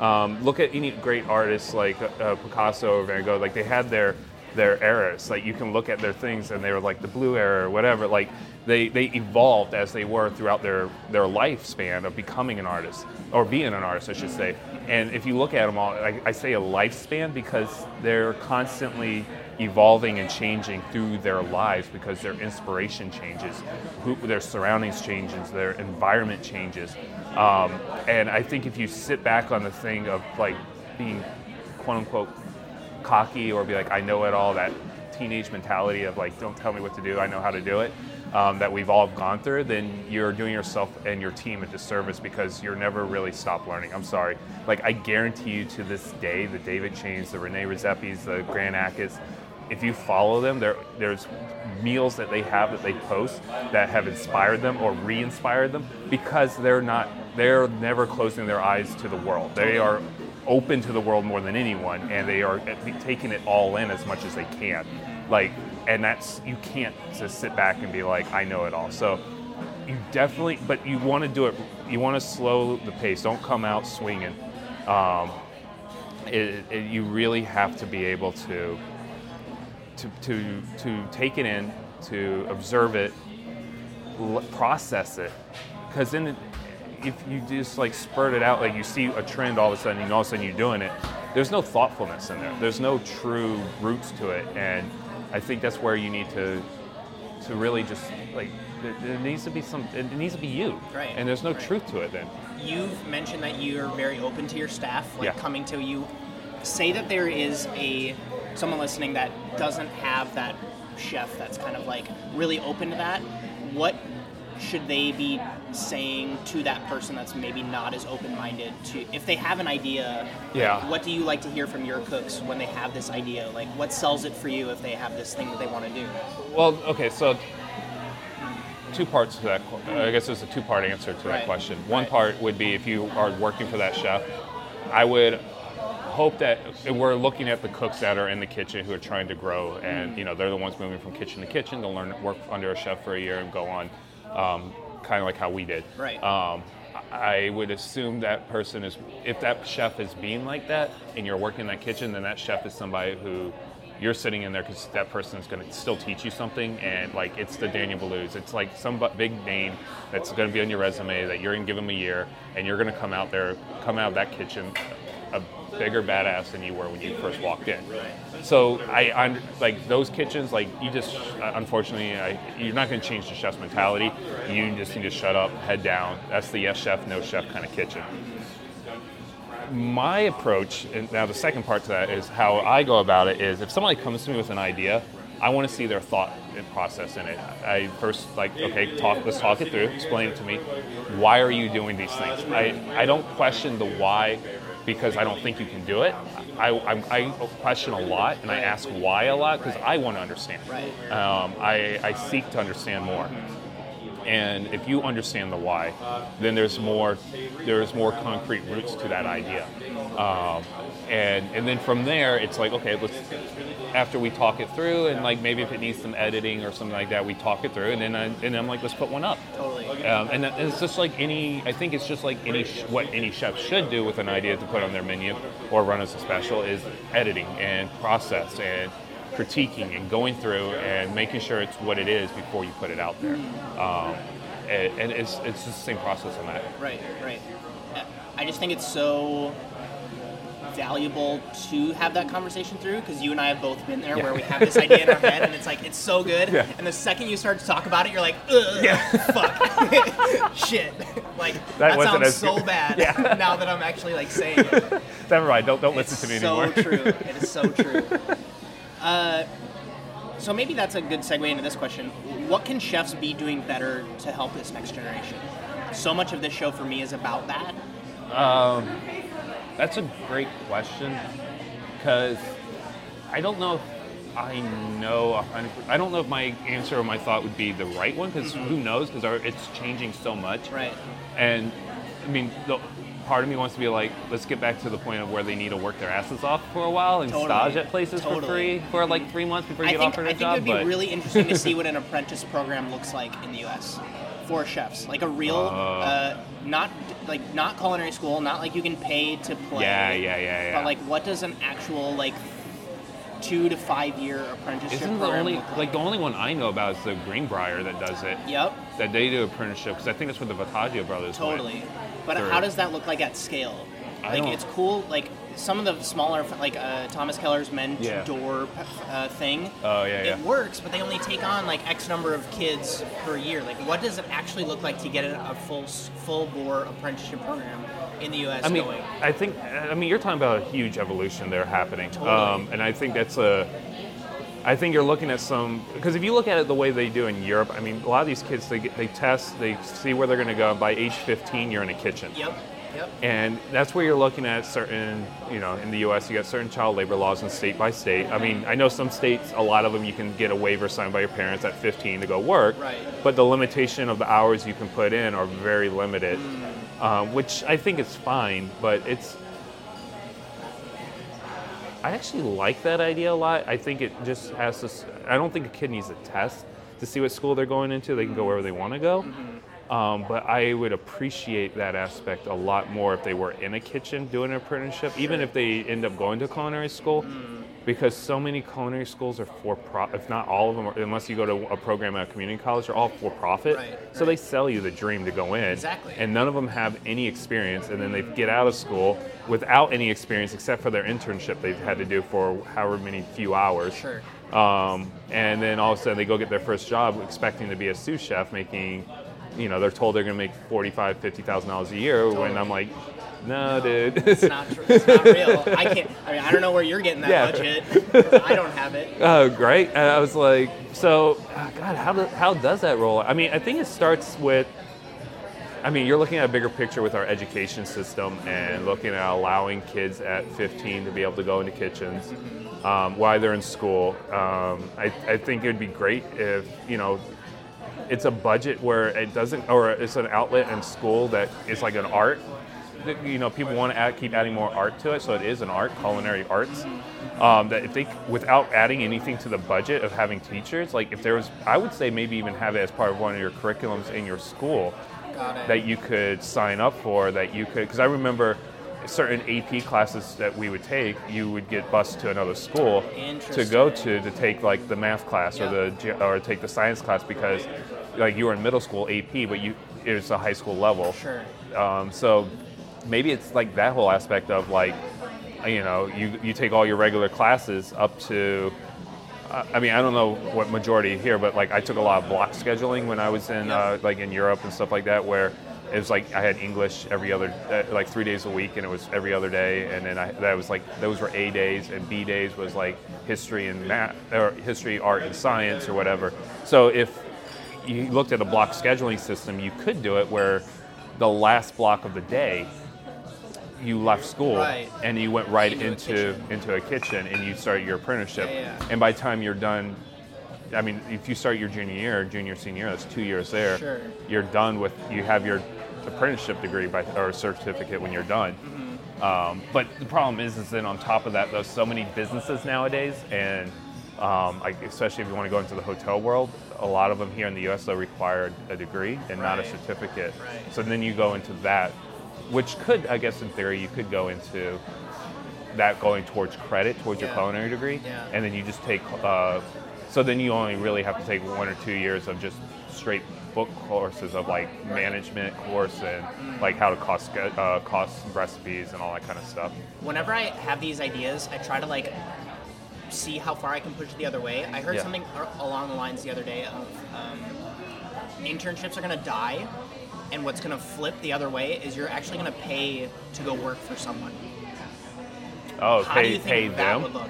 Um, look at any great artists like uh, Picasso or Van Gogh. Like they had their their eras. Like you can look at their things and they were like the blue era or whatever. Like they, they evolved as they were throughout their, their lifespan of becoming an artist or being an artist, I should say. And if you look at them all, I, I say a lifespan because they're constantly evolving and changing through their lives because their inspiration changes, who, their surroundings changes, their environment changes. Um, and I think if you sit back on the thing of like being quote unquote cocky or be like, I know it all, that teenage mentality of like, don't tell me what to do, I know how to do it, um, that we've all gone through, then you're doing yourself and your team a disservice because you're never really stop learning. I'm sorry. Like, I guarantee you to this day, the David Changs, the Rene Redzepis, the Grant Achatz, if you follow them, there, there's meals that they have that they post that have inspired them or re-inspired them because they're not, they're never closing their eyes to the world. They are open to the world more than anyone, and they are taking it all in as much as they can. Like, and that's you can't just sit back and be like, I know it all. So you definitely, but you want to do it. You want to slow the pace. Don't come out swinging. Um, it, it, you really have to be able to to to to take it in, to observe it, process it, because then if you just like spurt it out, like you see a trend all of a sudden, and all of a sudden you're doing it, there's no thoughtfulness in there. There's no true roots to it, and I think that's where you need to to really just like there, there needs to be some. It needs to be you, Right, And there's no right. truth to it then. You've mentioned that you're very open to your staff, like Yeah. coming to you. Say that there is a someone listening that doesn't have that chef that's kind of like really open to that. What should they be saying to that person that's maybe not as open-minded to if they have an idea like, what do you like to hear from your cooks when they have this idea like what sells it for you if they have this thing that they want to do Well, okay, so two parts to that. I guess there's a two-part answer to that question. One Right. part would be if you are working for that chef, I would hope that we're looking at the cooks that are in the kitchen who are trying to grow, and mm. you know they're the ones moving from kitchen to kitchen to learn work under a chef for a year and go on, um, kind of like how we did. Right. Um, I would assume that person is, if that chef is being like that, and you're working in that kitchen, then that chef is somebody who you're sitting in there because that person is going to still teach you something, and like it's the Daniel Bouluds. It's like some big name that's going to be on your resume that you're going to give them a year, and you're going to come out there, come out of that kitchen a bigger badass than you were when you first walked in. So I, I like those kitchens. Like you just, uh, unfortunately, I, you're not going to change the chef's mentality. You just need to shut up, head down. That's the yes chef, no chef kind of kitchen. My approach, and now the second part to that is how I go about it. Is if somebody comes to me with an idea, I want to see their thought and process in it. I first like, okay, talk. Let's talk it through. Explain it to me. Why are you doing these things? I, I don't question the why because I don't think you can do it. I, I, I question a lot and I ask why a lot because I want to understand. Um, I, I seek to understand more. And if you understand the why, then there's more there's more concrete roots to that idea. Um, and and then from there, it's like okay, let's after we talk it through, and like maybe if it needs some editing or something like that, we talk it through, and then I, and I'm like, let's put one up. Totally. Um, and that- it's just like any, I think it's just like any sh- what any chef should do with an idea to put on their menu or run as a special is editing and process and critiquing and going through and making sure it's what it is before you put it out there. Um, and, and it's it's just the same process on that. Right, right. I just think it's so valuable to have that conversation through because you and I have both been there where we have this idea in our head and it's like it's so good. Yeah. and the second you start to talk about it you're like Ugh, fuck. Shit. Like that, wasn't sounds so good. bad Yeah. now that I'm actually like saying it. Never mind. Don't don't it's listen to me so anymore. true. It is so true. Uh, so maybe that's a good segue into this question. What can chefs be doing better to help this next generation? So much of this show for me is about that That's a great question because I don't know if I know a hundred. I don't know if my answer or my thought would be the right one because who knows? Because it's changing so much. Mm-hmm. right And I mean, the, part of me wants to be like, let's get back to the point of where they need to work their asses off for a while and Totally. stage at places for free for like three months before you I get think, offered I a think it would be but really interesting to see what an apprentice program looks like in the U.S. for chefs, like a real, uh, not like not culinary school, not like you can pay to play. yeah, yeah, yeah, yeah. But like, what does an actual like two to five year apprenticeship isn't the only look like the only one I know about is the Greenbrier that does it. Yep, That they do apprenticeship because I think that's with the Voltaggio brothers. totally. But how does that look like at scale? I Like it's cool. Like some of the smaller, like uh, Thomas Keller's Men to Yeah. Door uh, thing. Oh, yeah, It works, but they only take on like X number of kids per year. Like, what does it actually look like to get a a full full bore apprenticeship program in the U.S. I mean, going? I think, I mean, you're talking about a huge evolution there happening, Totally. um, and I think that's a. I think you're looking at some because if you look at it the way they do in Europe, I mean, a lot of these kids they get, they test, they see where they're going to go. By age 15, you're in a kitchen, Yep. Yep. and that's where you're looking at certain, you know, in the U.S. you got certain child labor laws in state by state. I mean, I know some states, a lot of them, you can get a waiver signed by your parents at 15 to go work, Right. but the limitation of the hours you can put in are very limited, Mm. um, which I think is fine, but it's. I actually like that idea a lot. I think it just has to. I don't think a kid needs a test to see what school they're going into. They can go wherever they want to go. Um, but I would appreciate that aspect a lot more if they were in a kitchen doing an apprenticeship, even if they end up going to culinary school, because so many culinary schools are for profit. If not all of them, are, unless you go to a program at a community college, they're all for profit. Right, So they sell you the dream to go in, Exactly. and none of them have any experience, and then they get out of school without any experience except for their internship they've had to do for however many few hours. Sure. Um, and then all of a sudden they go get their first job expecting to be a sous chef making, you know, they're told they're going to make forty-five, fifty thousand dollars a year. When I'm like, no, dude. It's not. Tr- it's not real. I can't. I mean, I don't know where you're getting that Yeah. budget. I don't have it. oh, great. And I was like, so, ah, God, how, do, how does that roll? I mean, I think it starts with, I mean, you're looking at a bigger picture with our education system and looking at allowing kids at 15 to be able to go into kitchens um, while they're in school. Um, I, I think it would be great if, you know, it's a budget where it doesn't, or it's an outlet in school that is like an art. You know, people want to add, keep adding more art to it, so it is an art, culinary arts. Um, that if they, without adding anything to the budget of having teachers, like if there was, I would say maybe even have it as part of one of your curriculums in your school that you could sign up for that you could because i remember certain ap classes that we would take you would get bused to another school to go to to take like the math class or the or take the science class because like you were in middle school ap but you it was a high school level Sure. um, so maybe it's like that whole aspect of like you know you, you take all your regular classes up to uh, I mean, I don't know what majority here, but like I took a lot of block scheduling when I was in uh, like in Europe and stuff like that, where it was like I had English every other uh, like three days a week, and it was every other day, and then I that was like those were A days, and B days was like history and math or history, art, and science or whatever. So if you looked at a block scheduling system, you could do it where the last block of the day you left school Right. and you went right Into into kitchen. into a kitchen and you started your apprenticeship. Yeah, yeah. And by the time you're done, I mean, if you start your junior year, junior senior year, that's two years there. Sure. You're done with you have your apprenticeship degree by or certificate when you're done. Mm-hmm. Um, but the problem is, is then on top of that, there's so many businesses nowadays, and um, like especially if you want to go into the hotel world, a lot of them here in the U.S. though, require a degree and not a certificate. Right. So then you go into that, which could, I guess, in theory, you could go into that going towards credit towards your culinary degree, Yeah. and then you just take. Uh, so then you only really have to take one or two years of just straight book courses of like management course and Mm. like how to cost uh, cost recipes and all that kind of stuff. Whenever I have these ideas, I try to like see how far I can push the other way. I heard Yeah. something along the lines the other day of um, internships are gonna die, and what's gonna flip the other way is you're actually gonna pay to go work for someone. Oh, How do pay you think pay that them. would look?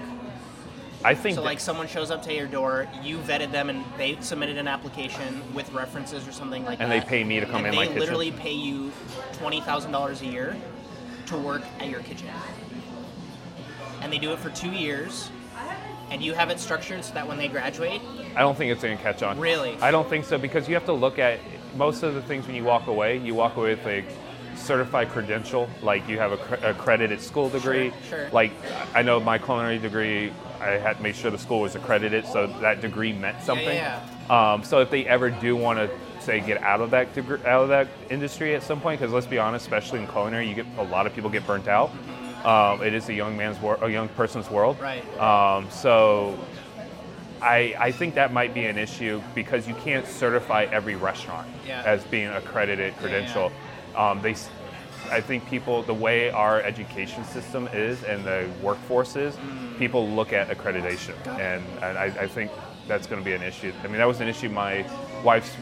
I think So like someone shows up to your door, you vetted them, and they submitted an application with references or something like And that. And they pay me to come and in they my kitchen? literally pay you twenty thousand dollars a year to work at your kitchen, and they do it for two years, and you have it structured so that when they graduate, I don't think it's going to catch on. Really? I don't think so because you have to look at most of the things when you walk away. You walk away with a certified credential, like you have a cr- accredited school degree. Sure, sure. Like I know my culinary degree, I had to make sure the school was accredited, so that degree meant something. yeah, Um, so if they ever do want to say get out of that degree, out of that industry at some point, because let's be honest, especially in culinary, you get a lot of people get burnt out. Um, it is a young man's world, a young person's world. Right. Um, so I, I think that might be an issue because you can't certify every restaurant Yeah. as being accredited credential. Um, they, I think people, the way our education system is and the workforce is, people look at accreditation, and, and I, I think that's going to be an issue. I mean, that was an issue. My wife's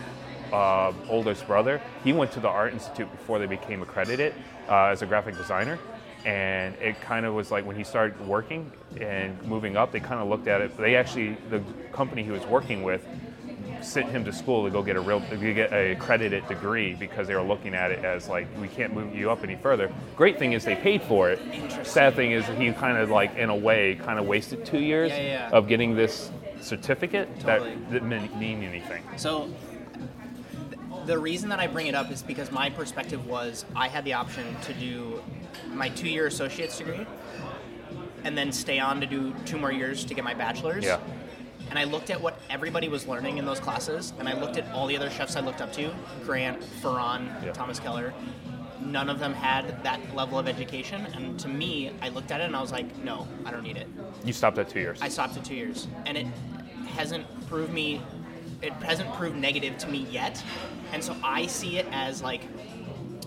uh, oldest brother, he went to the Art Institute before they became accredited uh, as a graphic designer. And it kind of was like when he started working and moving up, they kind of looked at it. They actually, the company he was working with, sent him to school to go get a real, to get a accredited degree because they were looking at it as like we can't move you up any further. Great thing is they paid for it. Sad thing is he kind of like in a way kind of wasted two years Yeah, yeah. of getting this certificate Totally. that didn't mean- anything. So the reason that I bring it up is because my perspective was I had the option to do my two-year associate's degree and then stay on to do two more years to get my bachelor's. Yeah. And I looked at what everybody was learning in those classes, and I looked at all the other chefs I looked up to Grant, Ferran, Yeah. Thomas Keller. None of them had that level of education, and to me, I looked at it and I was like, no, I don't need it. You stopped at two years. I stopped at two years, and it hasn't proved me. It hasn't proved negative to me yet, and so I see it as like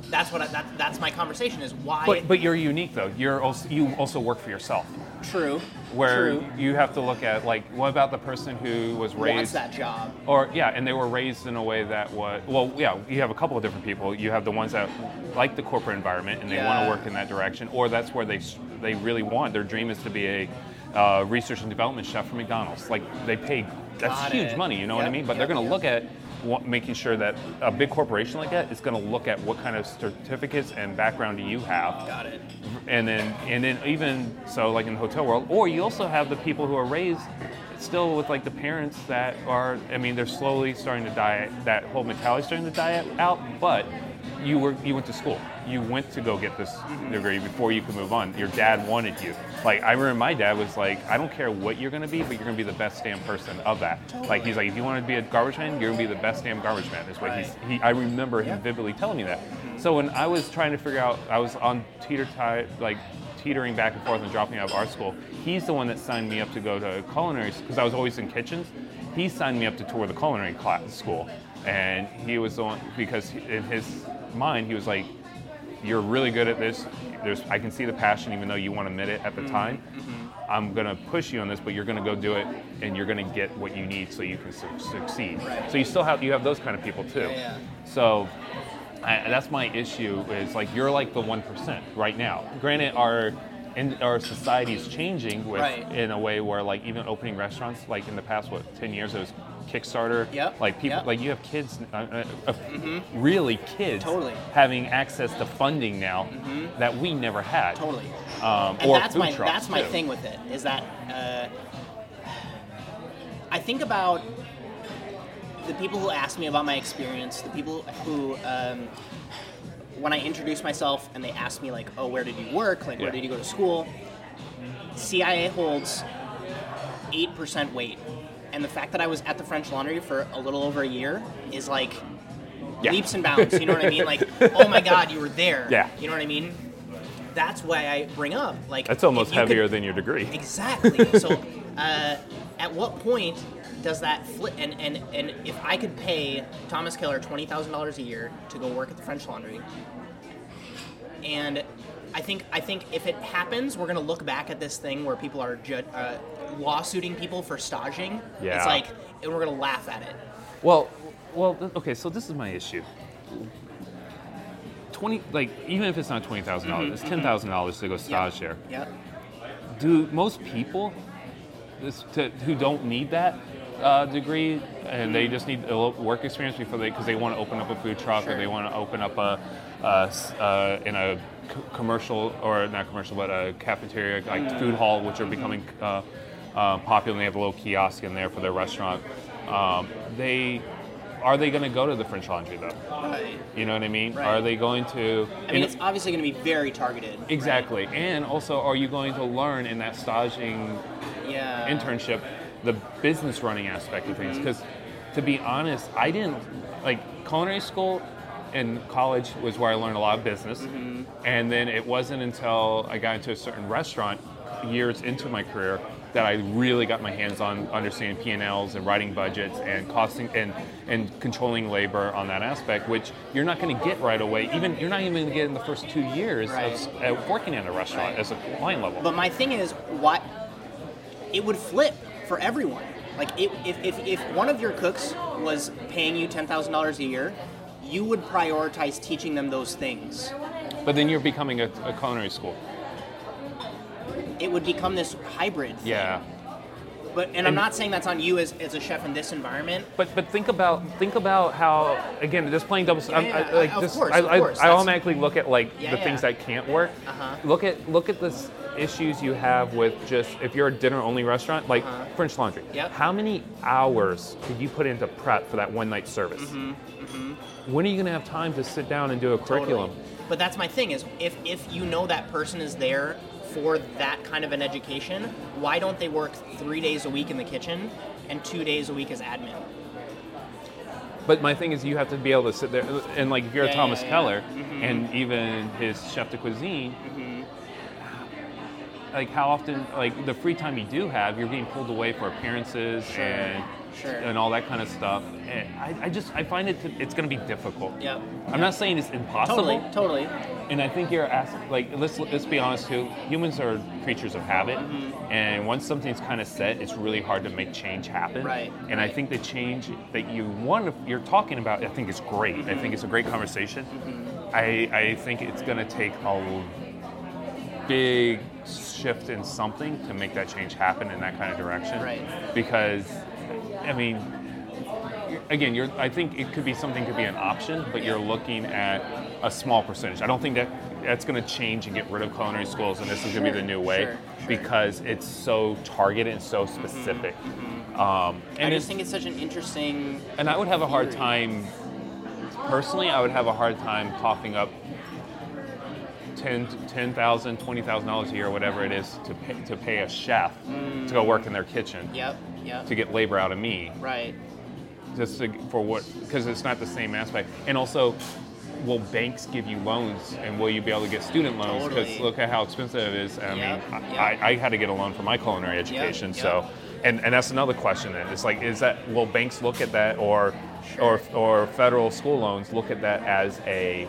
that's what I, that, that's my conversation is why. but but you're unique though. You're also you also work for yourself. true. Where true. you have to look at like what about the person who was raised wants that job. Or yeah, and they were raised in a way that was well, yeah. You have a couple of different people. You have the ones that like the corporate environment and they want to work in that direction, or that's where they they really want. Their dream is to be a uh, research and development chef for McDonald's. Like they pay that's Got huge it. money. You know what I mean? But yep, they're going to yep. look at what, making sure that a big corporation like that is going to look at what kind of certificates and background do you have Got it. and then and then even so like in the hotel world or you also have the people who are raised still with like the parents that are, I mean, they're slowly starting to die. That whole mentality starting to die out. But you were you went to school. You went to go get this degree before you could move on. Your dad wanted you. Like I remember my dad was like, I don't care what you're gonna be, but you're gonna be the best damn person of that. Like he's like, if you want to be a garbage man, you're gonna be the best damn garbage man. Is what Right. he's. He, I remember him Yeah. vividly telling me that. So when I was trying to figure out, I was on teeter tie like teetering back and forth and dropping out of art school. He's the one that signed me up to go to culinary because I was always in kitchens. He signed me up to tour the culinary class school, and he was the one because in his mind he was like, "You're really good at this. There's I can see the passion, even though you won't admit it at the mm-hmm, time. Mm-hmm. I'm gonna push you on this, but you're gonna go do it, and you're gonna get what you need so you can su- succeed. Right. So you still have you have those kind of people too. Yeah, yeah. So I, that's my issue is like you're like the one percent right now. Granted, our in, our society is changing with Right. in a way where like even opening restaurants like in the past what ten years it was Kickstarter. Yep, Like people yep. like you have kids, uh, uh, uh, really kids, Totally. having access to funding now that we never had. Totally. Um, and or that's food my trucks, that's my too. thing with it is that uh, I think about the people who ask me about my experience, the people who um, when I introduce myself and they ask me like, "Oh, where did you work? Like, where Yeah. did you go to school?" CIA holds eight percent weight, and the fact that I was at the French Laundry for a little over a year is like Yeah. leaps and bounds. You know what I mean? Like, oh my God, you were there. Yeah. You know what I mean? That's why I bring up like That's almost you could- heavier than your degree. Exactly. so, uh, at what point does that flip? And, and, and if I could pay Thomas Keller twenty thousand dollars a year to go work at the French Laundry, and I think I think if it happens, we're gonna look back at this thing where people are ju- uh, lawsuiting people for staging. Yeah. It's like, and we're gonna laugh at it. Well, well, okay. So this is my issue. Twenty, like even if it's not twenty thousand dollars, mm-hmm, it's mm-hmm. ten thousand dollars to go stage there. Yep. Do most people this, to, who don't need that uh, degree and they mm-hmm. just need a little work experience before they because they want to open up a food truck Sure. or they want to open up a, uh, in a c- commercial or not commercial but a cafeteria like food hall which are becoming uh, uh, popular and they have a little kiosk in there for their restaurant. Um, they are they going to go to the French Laundry though? Right. You know what I mean? Right. Are they going to? I mean, it's obviously going to be very targeted. Exactly. And also, are you going to learn in that staging Yeah. internship the business running aspect of things? Because to be honest, I didn't like culinary school and college was where I learned a lot of business. And then it wasn't until I got into a certain restaurant years into my career that I really got my hands on understanding P&Ls and writing budgets and costing and and controlling labor on that aspect, which you're not going to get right away. Even you're not even going to get in the first two years Right. of uh, working at a restaurant Right. as a client level. But my thing is, what it would flip for everyone. Like, it, if, if, if one of your cooks was paying you ten thousand dollars a year, you would prioritize teaching them those things. But then you're becoming a, a culinary school. It would become this hybrid. Thing. Yeah. But and, I'm not saying that's on you as, as a chef in this environment. But but think about think about how again just playing double. I'm, yeah, I, like of just, course, I, of course, I that's- automatically look at like Yeah, the yeah. things that can't work. Uh-huh. Look at look at this issues you have with just if you're a dinner only restaurant like Uh-huh. French Laundry. Yep. How many hours could you put into prep for that one night service? Mm-hmm, When are you going to have time to sit down and do a curriculum? Totally. But that's my thing is if if you know that person is there for that kind of an education, why don't they work three days a week in the kitchen and two days a week as admin? But my thing is, you have to be able to sit there and like if you're Yeah, a Thomas yeah, yeah. Keller Mhm. and even his chef de cuisine, Mm-hmm. like how often like the free time you do have, you're being pulled away for appearances Sure, and sure. and all that kind of stuff. I, I just I find it to, it's going to be difficult. Yep. I'm not saying it's impossible. Totally, totally. And I think you're asking, like, let's let's be honest too. Humans are creatures of habit, Mm-hmm. and once something's kind of set, it's really hard to make change happen. Right, And I think the change that you want, you're talking about, I think is great. I think it's a great conversation. Mm-hmm. I I think it's going to take a big shift in something to make that change happen in that kind of direction. Right. Because, I mean, again, you're. I think it could be something could be an option, but you're looking at a small percentage. I don't think that that's going to change and get rid of culinary schools, and this is going to be the new way Sure, sure. because it's so targeted and so mm-hmm. specific. Mm-hmm. Um, I just think it's such an interesting. and I would have a hard theory. time. Personally, I would have a hard time coughing up ten, ten thousand, twenty thousand dollars a year, or whatever it is, to pay, to pay a chef mm. to go work in their kitchen Yep. Yep. to get labor out of me, Right. just to, for what? Because it's not the same aspect. And also, will banks give you loans, and will you be able to get student loans? Because Totally. look at how expensive it is. I Yep, mean. I, I had to get a loan for my culinary education, so. And, and that's another question. Then it's like, is that will banks look at that, or, or, or federal school loans look at that as a,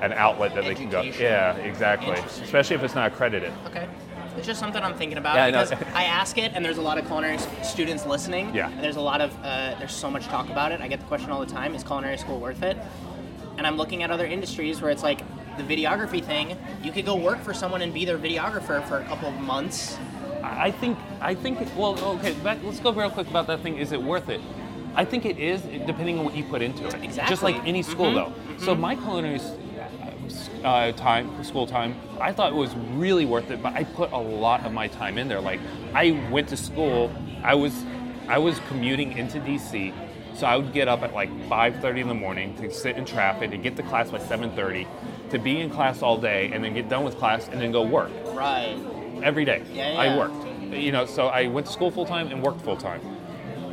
an outlet that they can go? Education. Yeah, exactly. Especially if it's not accredited. Okay. It's just something I'm thinking about Yeah, I because I ask it, and there's a lot of culinary students listening. Yeah. And there's a lot of uh, there's so much talk about it. I get the question all the time: Is culinary school worth it? And I'm looking at other industries where it's like the videography thing. You could go work for someone and be their videographer for a couple of months. I think I think well okay back, let's go real quick about that thing is it worth it I think it is depending on what you put into it Exactly. just like any school Mhm, though so my culinary uh, time school time I thought it was really worth it but I put a lot of my time in there like I went to school I was I was commuting into DC so I would get up at like 5:30 in the morning to sit in traffic to get to class by 7:30 to be in class all day and then get done with class and then go work Right. every day. Yeah, I worked. You know, so I went to school full time and worked full time.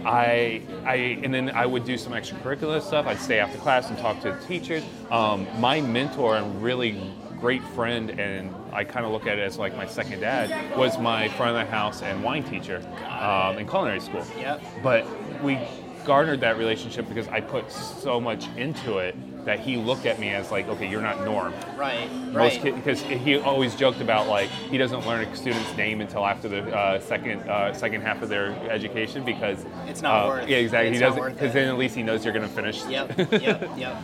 I, I, and then I would do some extracurricular stuff. I'd stay after class and talk to the teachers. Um, my mentor and really great friend, and I kind of look at it as like my second dad, was my front of the house and wine teacher um, in culinary school. Yep. But we garnered that relationship because I put so much into it that he looked at me as like, okay, you're not norm Right. most Right. because he always joked about like he doesn't learn a student's name until after the uh, second uh, second half of their education because It's not uh, worth- yeah exactly it's he doesn't because then at least he knows you're gonna finish Yep, yep, yep.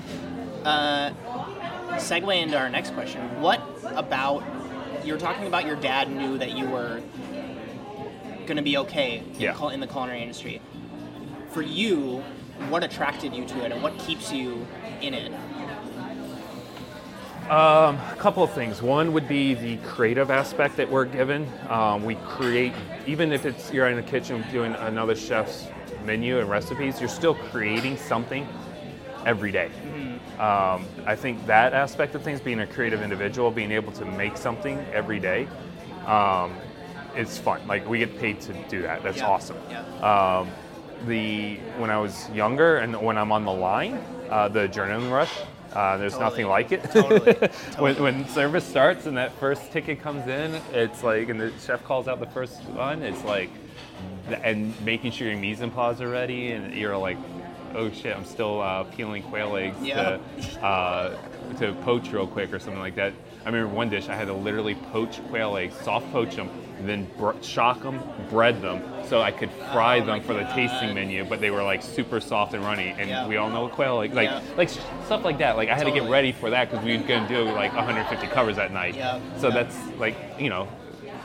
Uh, segue into our next question. What about you're talking about your dad knew that you were going to be okay in, Yeah. cul- in the culinary industry. For you, what attracted you to it, and what keeps you in it? Um, a couple of things. One would be the creative aspect that we're given. Um, we create, even if it's you're in the kitchen doing another chef's menu and recipes, you're still creating something every day. Um, I think that aspect of things, being a creative individual, being able to make something every day, um, is fun. Like we get paid to do that. That's Yeah, awesome. yeah. Um, the when I was younger and when I'm on the line, uh, the adrenaline rush. Uh, there's nothing like it. Totally. when, when service starts and that first ticket comes in, it's like, and the chef calls out the first one, it's like, and making sure your mise en place are ready, and you're like, oh shit, I'm still uh, peeling quail eggs Yeah. to, uh, to poach real quick or something like that. I remember one dish I had to literally poach quail eggs, soft poach them, then br- shock them, bread them, so I could fry Oh them for the tasting menu. But they were like super soft and runny, and Yeah. we all know what quail eggs like, Yeah. like stuff like that. Like I had to get ready for that because we were gonna do like 150 covers that night. Yeah. So that's like you know,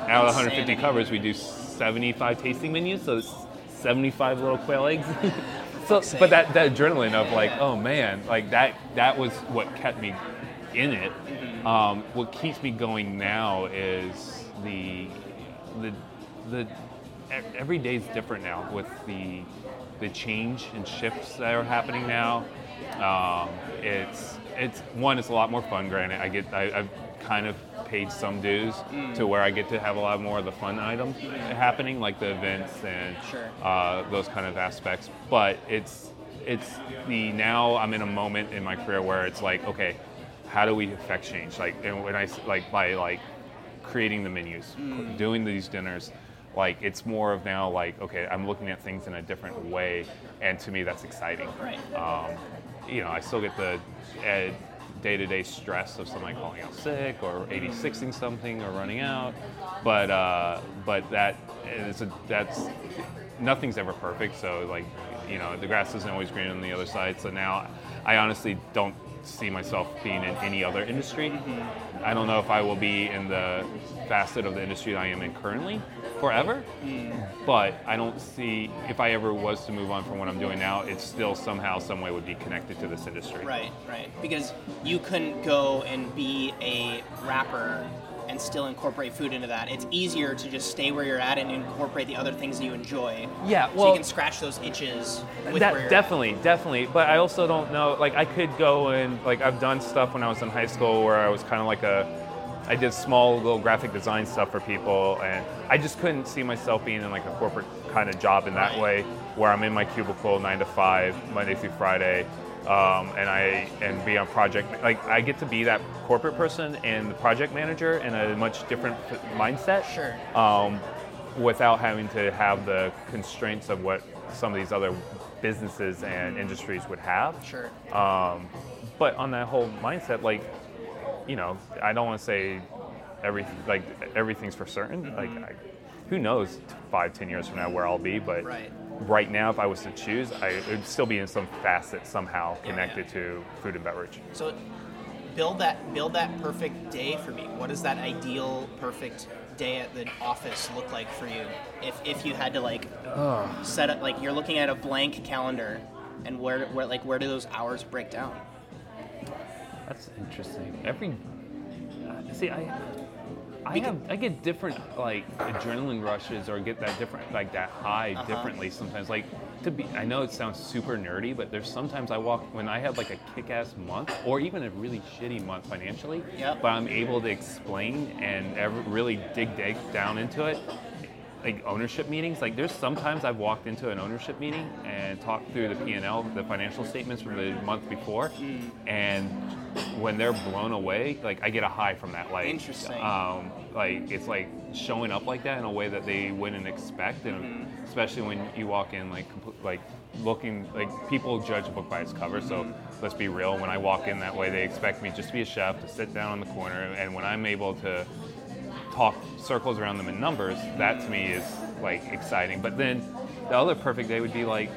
out of 150 Insanity. covers, we do 75 tasting menus, so it's 75 little quail eggs. so, but that, that adrenaline of like, oh man, like that that was what kept me in it. Mm-hmm. Um, what keeps me going now is the the the every day's different now with the the change and shifts that are happening now. Um, it's it's one. It's a lot more fun. Granted, I get I, I've kind of paid some dues Mm. to where I get to have a lot more of the fun items happening, like the events and Sure. uh, those kind of aspects. But it's it's the now I'm in a moment in my career where it's like, okay, how do we affect change? Like, and I like by like creating the menus, Mm. doing these dinners, like it's more of now like, okay, I'm looking at things in a different way, and to me that's exciting. Right. Um, you know, I still get the uh, day-to-day stress of somebody calling out sick or 86ing something or running out, but uh, but that is a, that's nothing's ever perfect. So like, you know, the grass isn't always green on the other side. So now, I honestly don't see myself being in any other industry. Mm-hmm. I don't know if I will be in the facet of the industry that I am in currently forever, mm. but I don't see if I ever was to move on from what I'm doing now, it still somehow, some way would be connected to this industry. Right, right. Because you couldn't go and be a rapper and still incorporate food into that. It's easier to just stay where you're at and incorporate the other things that you enjoy. Yeah, so well- you can scratch those itches with That- definitely, definitely. But I also don't know. Like, I could go and like I've done stuff when I was in high school where I was kind of like a, I did small little graphic design stuff for people, and I just couldn't see myself being in like a corporate kind of job in that Right. way, where I'm in my cubicle nine to five, Monday through Friday. Um, and I and be on project like I get to be that corporate person and the project manager in a much different mindset Sure. um, without having to have the constraints of what some of these other businesses and industries would have. Sure. Um, but on that whole mindset, like, you know, I don't want to say everything like everything's for certain. Mm-hmm. Like, I, who knows five, ten years from now where I'll be? But Right. Right now, if I was to choose, I it would still be in some facet somehow connected yeah. to food and beverage. So build that build that perfect day for me. What does that ideal perfect day at the office look like for you? If if you had to like set up like you're looking at a blank calendar and where where like where do those hours break down? That's interesting. Every uh, see, I I have I get different like adrenaline rushes or get that different like that high Uh-huh. differently sometimes. Like to be, I know it sounds super nerdy, but there's sometimes I walk when I have like a kick-ass month or even a really shitty month financially, Yep. but I'm able to explain and ever really dig dig down into it like ownership meetings. Like there's sometimes I've walked into an ownership meeting and talked through the P and L, the financial statements from the month before, and when they're blown away, like I get a high from that. Like Interesting. Um, like it's like showing up like that in a way that they wouldn't expect, and especially when you walk in like compl- like looking like people judge a book by its cover. So let's be real. When I walk in that way, they expect me just to be a chef to sit down in the corner, and when I'm able to talk circles around them in numbers, that to me is like exciting. But then the other perfect day would be like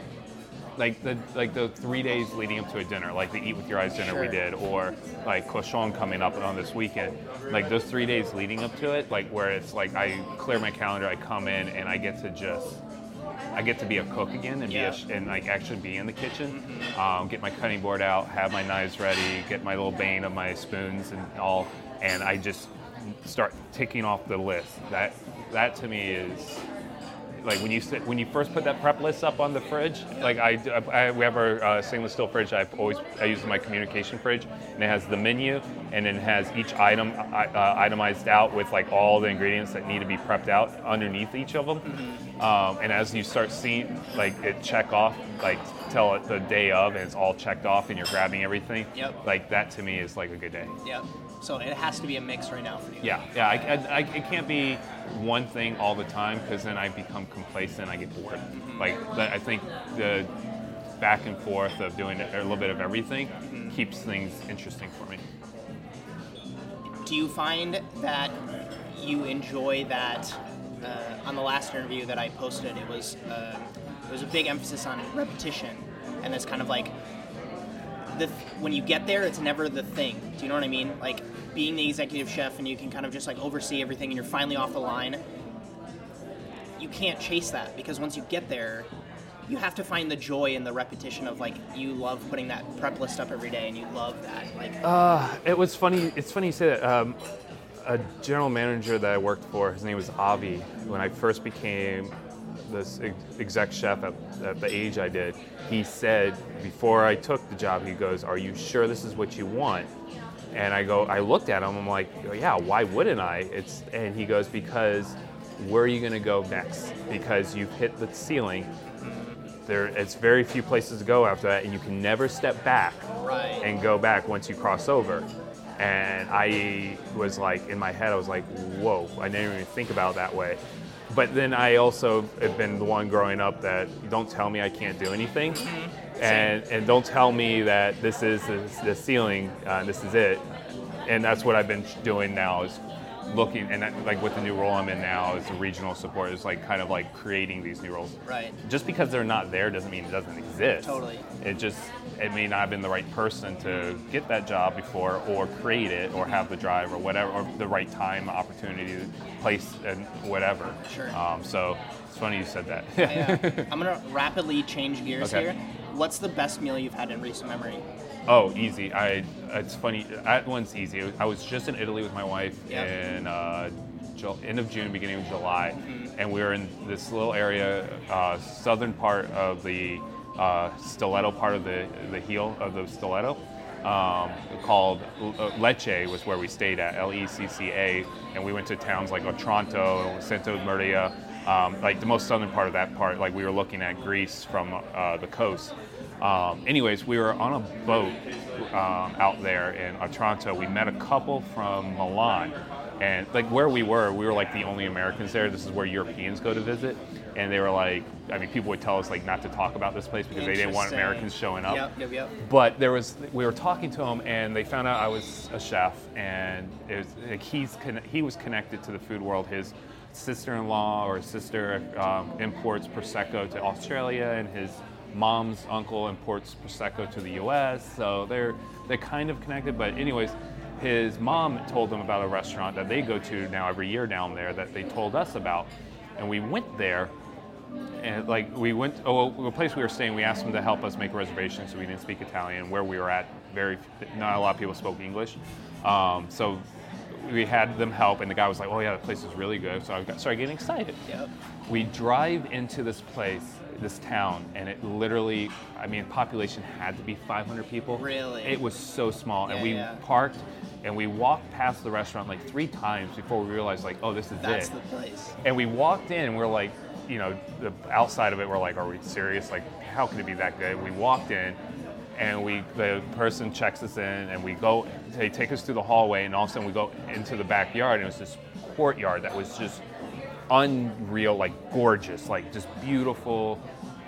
like the like the three days leading up to a dinner, like the Eat with Your Eyes dinner we did, or like Cochon coming up on this weekend. Like those three days leading up to it, like where it's like I clear my calendar, I come in and I get to just I get to be a cook again and Yeah. be a, sh- and like actually be in the kitchen, um, get my cutting board out, have my knives ready, get my little bain of my spoons and all, and I just start ticking off the list. That that to me is like when you when you first put that prep list up on the fridge, like I, I we have our uh, stainless steel fridge. I've always I use my communication fridge, and it has the menu, and it has each item uh, uh, itemized out with like all the ingredients that need to be prepped out underneath each of them. Um, and as you start seeing like it check off, like tell it the day of, and it's all checked off, and you're grabbing everything. Yep. Like that to me is like a good day. Yep. So it has to be a mix right now for you. Yeah, yeah. I, I, I, it can't be one thing all the time because then I become complacent. I get bored. Like that- I think the back and forth of doing a little bit of everything keeps things interesting for me. Do you find that you enjoy that? Uh, on the last interview that I posted, it was uh, it was a big emphasis on repetition, and it's kind of like the when you get there, it's never the thing. Do you know what I mean? Like being the executive chef, and you can kind of just like oversee everything, and you're finally off the line. You can't chase that because once you get there, you have to find the joy in the repetition of like you love putting that prep list up every day, and you love that. Like Uh, it was funny. It's funny you say that. Um, a general manager that I worked for, his name was Avi. When I first became this exec chef at, at the age I did, he said before I took the job, he goes, "Are you sure this is what you want?" And I go, I looked at him. I'm like, "Yeah, why wouldn't I?" It's and he goes, "Because where are you going to go next? Because you've hit the ceiling." There, it's very few places to go after that, and you can never step back right. and go back once you cross over. And I was like, in my head, I was like, whoa, I didn't even think about it that way. But then I also have been the one growing up that don't tell me I can't do anything. And, and don't tell me that this is the, the ceiling, uh, this is it. And that's what I've been doing now is looking and that, like with the new role I'm in now as a regional support is like kind of like creating these new roles. Right. Just because they're not there doesn't mean it doesn't exist. Totally. It just it may not have been the right person to get that job before or create it or have the drive or whatever or the right time, opportunity, place and whatever. Sure. Um, so it's funny you said that. Yeah. I'm gonna rapidly change gears Okay. here. What's the best meal you've had in recent memory? Oh, easy. I. It's funny. That one's easy. I was just in Italy with my wife Yeah. in uh, Ju- end of June, beginning of July, Mm-hmm. and we were in this little area, uh, southern part of the uh, stiletto part of the the heel of the stiletto. Um, called uh, Lecce was where we stayed at L E C C A, and we went to towns like Otranto, Santa Maria, um, like the most southern part of that part. Like we were looking at Greece from uh, the coast. Um, anyways, we were on a boat um, out there in Otranto. We met a couple from Milan, and like where we were, we were like the only Americans there. This is where Europeans go to visit, and they were like, I mean, people would tell us like not to talk about this place because they didn't want Americans showing up. Yep, yep, yep. But there was, we were talking to him, and they found out I was a chef, and it was, like he's he was connected to the food world. His sister-in-law or sister um, imports prosecco to Australia, and his mom's uncle imports prosecco to the U.S. So they're they're kind of connected. But anyways, his mom told them about a restaurant that they go to now every year down there that they told us about, and we went there and like we went oh well, the place we were staying we asked them to help us make a reservation so we didn't speak italian where we were at very not a lot of people spoke english um, so we had them help and the guy was like oh yeah the place is really good so i got, started getting excited Yep. we drive into this place this town and it literally i mean population had to be 500 people Really? it was so small and we yeah. parked and we walked past the restaurant like three times before we realized like oh this is That's it the place. and we walked in and we're like, you know, the outside of it, we're like, are we serious? Like, how can it be that good? We walked in and we, the person checks us in and we go, they take us through the hallway and all of a sudden we go into the backyard and it was this courtyard that was just unreal, like gorgeous, like just beautiful,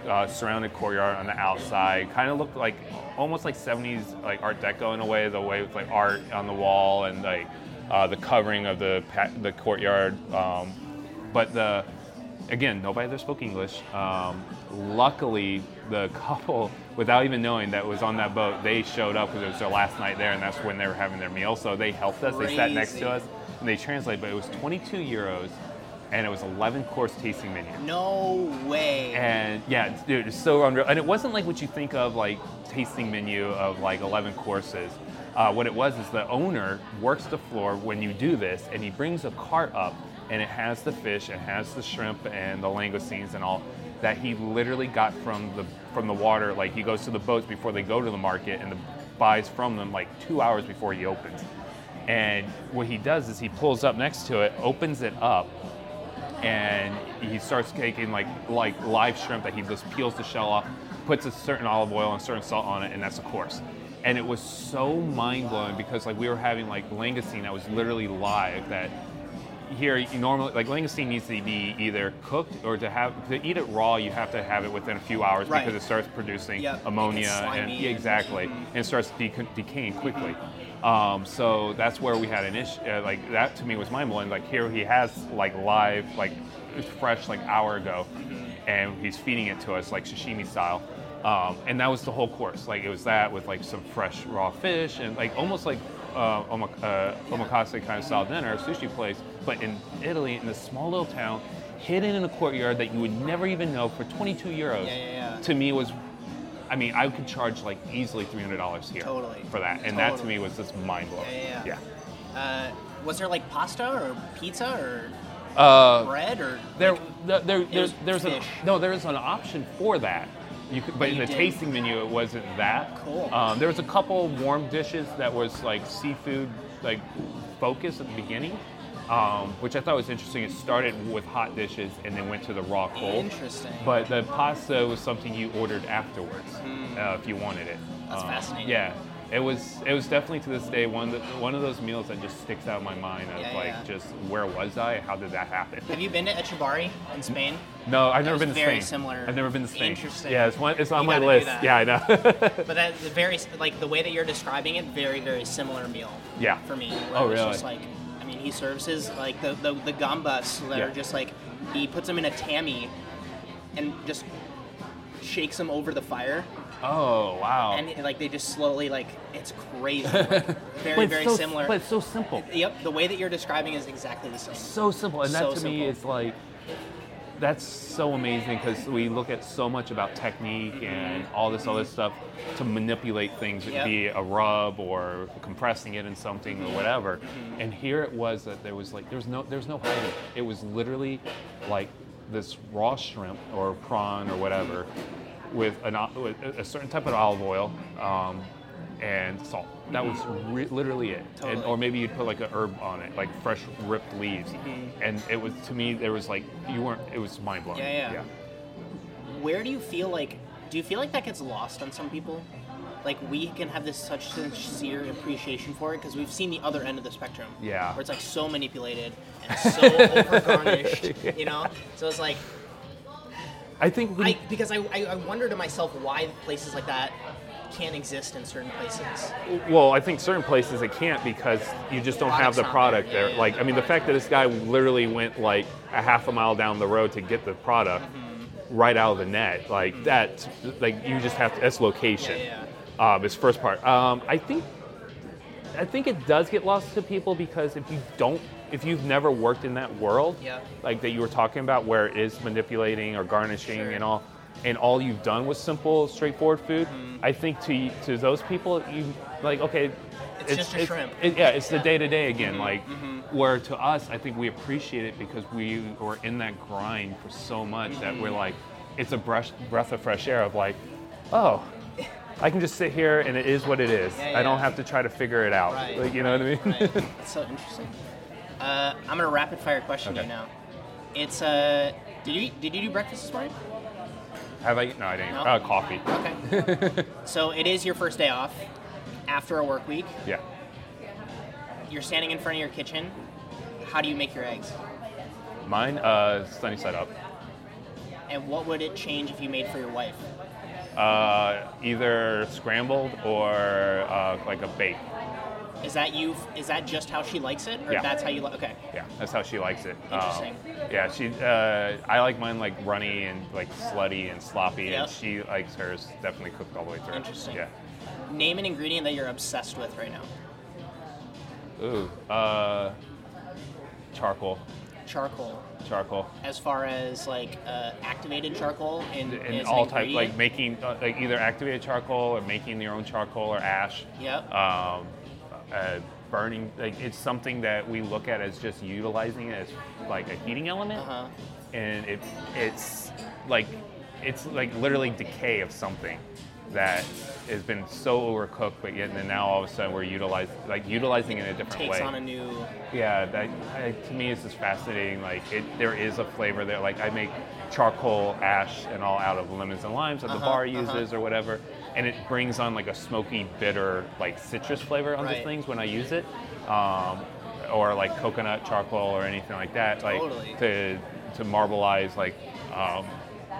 uh, surrounded courtyard on the outside. Kind of looked like almost like 70s like Art Deco in a way, the way with like art on the wall and like uh, the covering of the pa- the courtyard. Um, but the again, nobody there spoke English. Um, luckily, the couple, without even knowing that was on that boat, they showed up because it was their last night there, and that's when they were having their meal. So they helped us. They sat next to us and they translated. But it was 22 euros, and it was 11 course tasting menu. No way. And yeah, dude, it's so unreal. And it wasn't like what you think of like tasting menu of like 11 courses. Uh, what it was is the owner works the floor when you do this, and he brings a cart up, and it has the fish, it has the shrimp and the langoustines and all that he literally got from the from the water. Like he goes to the boats before they go to the market and the, buys from them like two hours before he opens. And what he does is he pulls up next to it, opens it up, and he starts taking like like live shrimp that he just peels the shell off, puts a certain olive oil and certain salt on it, and that's a course. And it was so mind blowing because like we were having like langoustine that was literally live that here you normally like langoustine needs to be either cooked or to have to eat it raw you have to have it within a few hours Right. because it starts producing Yep, ammonia and and- exactly and it starts deca- decaying quickly. Um, so that's where we had an issue uh, like that to me was mind blowing like here he has like live like fresh like hour ago and he's feeding it to us like sashimi style. Um, and that was the whole course like it was that with like some fresh raw fish and like almost like uh, omak- uh, omakase kind of style dinner, sushi place, but in Italy, in a small little town, hidden in a courtyard that you would never even know for 22 euros. Yeah, yeah, yeah. To me was, I mean, I could charge like easily $300 here Totally. for that, and that to me was just mind blowing. Yeah, yeah, yeah. Uh, was there like pasta or pizza or Uh, bread or There, like, there, there, there's, there's an, no, there is an option for that. You could, but in the did. tasting menu, it wasn't that. Cool. Um, there was a couple warm dishes that was like seafood, like focus at the begining, um, which I thought was interesting. It started with hot dishes and then went to the raw cold. Interesting. But the pasta was something you ordered afterwards uh, if you wanted it. That's Um, fascinating. Yeah. It was it was definitely to this day one that, one of those meals that just sticks out in my mind of Yeah, like yeah. just where was I? How did that happen? Have you been to Etxebarri in Spain? No, I've never been to Spain. It's very similar. I've never been to Spain. Interesting. Yeah, it's one. It's on You my list. Yeah, I know. But that's very like the way that you're describing it, very very similar meal. Yeah. For me. Oh, really? Just like I mean, he serves his like the the, the gambas that Yeah. are just like he puts them in a tammy and just shakes them over the fire, Oh wow. and like they just slowly like it's crazy, very it's very so- similar. But it's so simple. Yep, the way that you're describing is exactly the same. so simple and that So to me is like that's so amazing because we look at so much about technique and all this other stuff to manipulate things Yep. be it a rub or compressing it in something or whatever Mm-hmm. and here it was that there was like there was no there's no hiding it was literally like this raw shrimp or prawn or whatever with, an, with a a certain type of olive oil um, and salt that was mm-hmm. re- literally it and, or maybe you'd put like a herb on it, like fresh ripped leaves, mm-hmm. and it was to me there was like you weren't. It was mind blowing. Yeah, yeah. Where do you feel like? Do you feel like that gets lost on some people? Like we can have this such sincere appreciation for it because we've seen the other end of the spectrum. Yeah. Where it's like so manipulated and so over garnished, you know. So it's like I think we, I because I, I I wonder to myself why places like that can't exist in certain places. well, I think certain places it can't because you just don't have the product there. there. Yeah, yeah, like yeah. I mean, the fact that this guy literally went like a half a mile down the road to get the product Mm-hmm. right out of the net, like that, like you just have to. That's location. Yeah, Um, is first part. Um, I think I think it does get lost to people because if you don't, if you've never worked in that world, Yeah. like that you were talking about, where it is manipulating or garnishing Sure. and all, and all you've done was simple, straightforward food, Mm-hmm. I think to to those people, you like okay, It's just a shrimp. it- yeah, it's the day to day again. Mhm, Like mhm. where to us, I think we appreciate it because we were in that grind for so much that Mm-hmm. we're like, it's a breath breath of fresh air of like, oh. I can just sit here and it is what it is. Yeah, I don't have to try to figure it out. Right. Like, you know what I mean? right. It's so interesting. Uh, I'm gonna rapid fire question you now. It's uh, did you did you do breakfast this morning? Have I? No, I didn't. No? Uh, coffee. Okay. so it is your first day off after a work week. Yeah. You're standing in front of your kitchen. How do you make your eggs? Mine, uh, sunny side up. And what would it change if you made for your wife? Uh, either scrambled or uh, like a bake. Is that you? Is that just how she likes it, or Yeah. that's how you like? Okay. Yeah, that's how she likes it. Um, Interesting. yeah, she. Uh, I like mine like runny and like slutty and sloppy, Yep. and she likes hers definitely cooked all the way through. Interesting. Yeah. Name an ingredient that you're obsessed with right now. Ooh. Uh, charcoal. Charcoal. Charcoal. As far as like uh, activated charcoal And all type like making uh, like either activated charcoal or making your own charcoal or ash. Yep. um, uh, burning. Like it's something that we look at as just utilizing it as like a heating element, Uh-huh. and it it's like it's like literally decay of something that has been so overcooked, but yet then now all of a sudden we're utilizing like utilizing it in a different Takes way. on a new. Yeah, that I, to me is just fascinating. Like it, there is a flavor there. Like I make charcoal ash and all out of lemons and limes that the Uh-huh, bar uh-huh. uses or whatever, and it brings on like a smoky, bitter, like citrus flavor onto Right. things when I use it, um, or like coconut charcoal or anything like that. Like Totally. to to marbleize like um,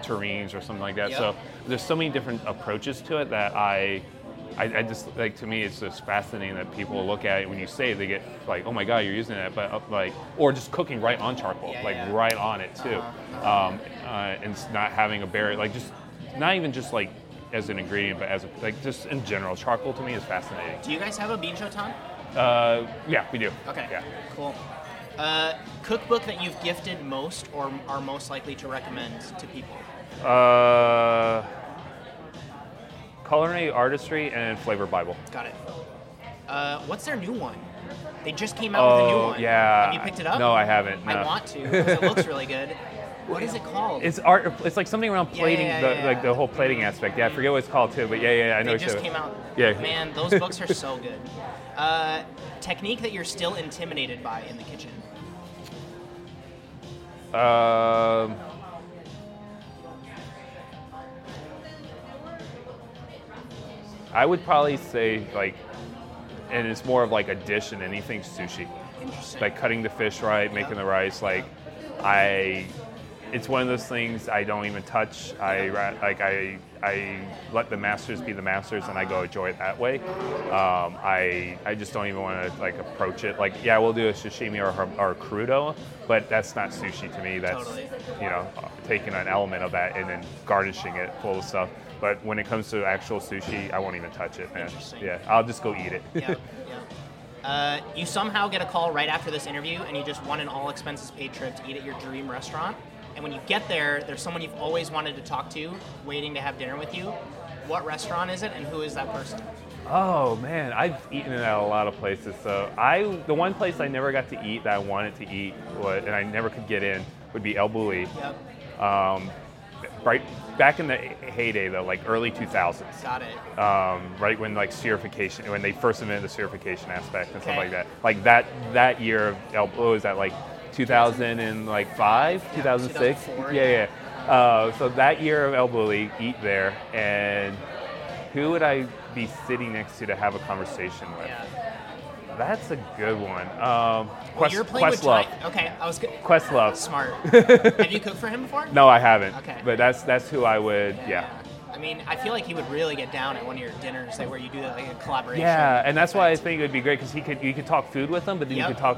terrines or something like that. Yep. So there's so many different approaches to it that I. I, I just like to me it's just fascinating that people look at it when you say it, they get like oh my god you're using that but uh, like or just cooking right on charcoal Yeah, like yeah. right on it too Uh-huh, um, uh, and it's not having a barrier like just not even just like as an ingredient but as a, like just in general charcoal to me is fascinating Do you guys have a binchotan? uh, yeah we do Okay. yeah Cool. Uh, cookbook that you've gifted most or are most likely to recommend to people? uh, culinary artistry and flavor bible Got it. Uh, what's their new one? They just came out with a new oh one. yeah Have you picked it up? no i haven't No. I want to because it looks really good. What is it called? It's art. It's like something around plating, yeah, the, yeah, like the whole plating aspect. Yeah, I forget what it's called too, but yeah, yeah, I know. they what just came out. Yeah. Man, those books are so good. Uh, technique that you're still intimidated by in the kitchen. Um, I would probably say like, and it's more of like a dish than anything sushi. Interesting. Like cutting the fish right, making the rice. Like, I, it's one of those things I don't even touch. I like I I let the masters be the masters, and I go enjoy it that way. Um, I I just don't even want to like approach it. Like yeah, we'll do a sashimi or or a crudo, but that's not sushi to me. That's Totally. you know taking an element of that and then garnishing it full of stuff. But when it comes to actual sushi, I won't even touch it, man. Yeah, I'll just go eat it. yeah, yeah. Uh, you somehow get a call right after this interview, and you just won an all expenses paid trip to eat at your dream restaurant. And when you get there, there's someone you've always wanted to talk to, waiting to have dinner with you. What restaurant is it, and who is that person? Oh man, I've eaten it at a lot of places. So I, the one place I never got to eat that I wanted to eat, was, and I never could get in, would be El Bulli. Yep, Um, right back in the heyday though, like early 2000s. got it. Um, right when like spherification, when they first invented the spherification aspect and stuff like that. Like that that year of El, what was that like 2005, 2006? 2004, yeah, yeah. yeah. Uh, so that year of El Bulli, eat there, and who would I be sitting next to to have a conversation with? Yeah. That's a good one. Um, Well, Quest, with Questlove. Ty- Okay, I was good. Questlove. Smart. have you cooked for him before? No, I haven't. Okay. But that's that's who I would. Yeah. I mean, I feel like he would really get down at one of your dinners, like where you do like a collaboration. Yeah, and that's why I think it would be great because he could you could talk food with him, but then Yep. you could talk.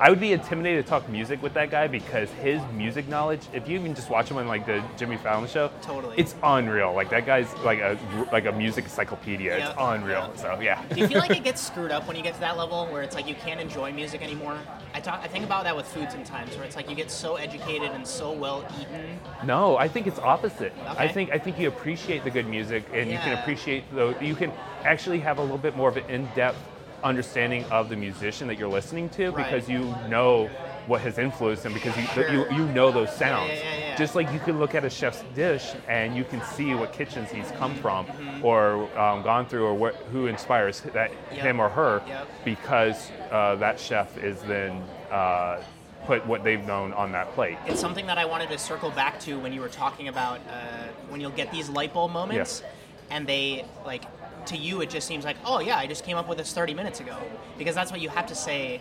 I would be intimidated to talk music with that guy because his music knowledge. If you even just watch him on like the Jimmy Fallon show, Totally. it's unreal. Like that guy's like a like a music encyclopedia. It's Yep. unreal. So yeah. Do you feel like it gets screwed up when you get to that level where it's like you can't enjoy music anymore? I talk, I think about that with food sometimes, where it's like you get so educated and so well eaten. No, I think it's opposite. Okay. I think I think you appreciate the good music, and you can appreciate the. You can actually have a little bit more of an in-depth understanding of the musician that you're listening to Right. because you know what has influenced them because you Sure. you, you know those sounds. yeah, yeah, yeah. Just like you can look at a chef's dish and you can see what kitchens he's come from Mm-hmm. or um, gone through or what, who inspires that Yep. him or her Yep. because uh, that chef is then uh, put what they've known on that plate. It's something that I wanted to circle back to when you were talking about uh, when you'll get these light bulb moments, and they like to you it just seems like oh yeah I just came up with this 30 minutes ago because that's what you have to say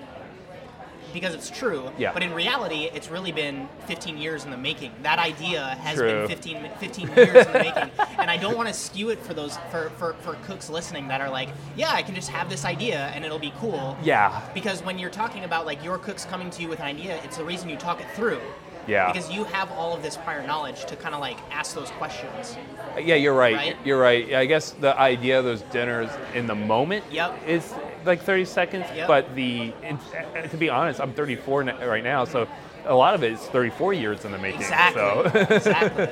because it's true. Yeah. But in reality, it's really been 15 years in the making. That idea has True. been 15, 15 years in the making, and I don't want to skew it for those for, for for cooks listening that are like, yeah, I can just have this idea and it'll be cool. Yeah. Because when you're talking about like your cooks coming to you with an idea, it's the reason you talk it through. Yeah. Because you have all of this prior knowledge to kind of like ask those questions. Yeah, you're right. Right? You're right. I guess the idea of those dinners in the moment Yep. is like 30 seconds, Yep. but the uh, to be honest, I'm 34 right now, so a lot of it is 34 years in the making. Exactly. So. exactly.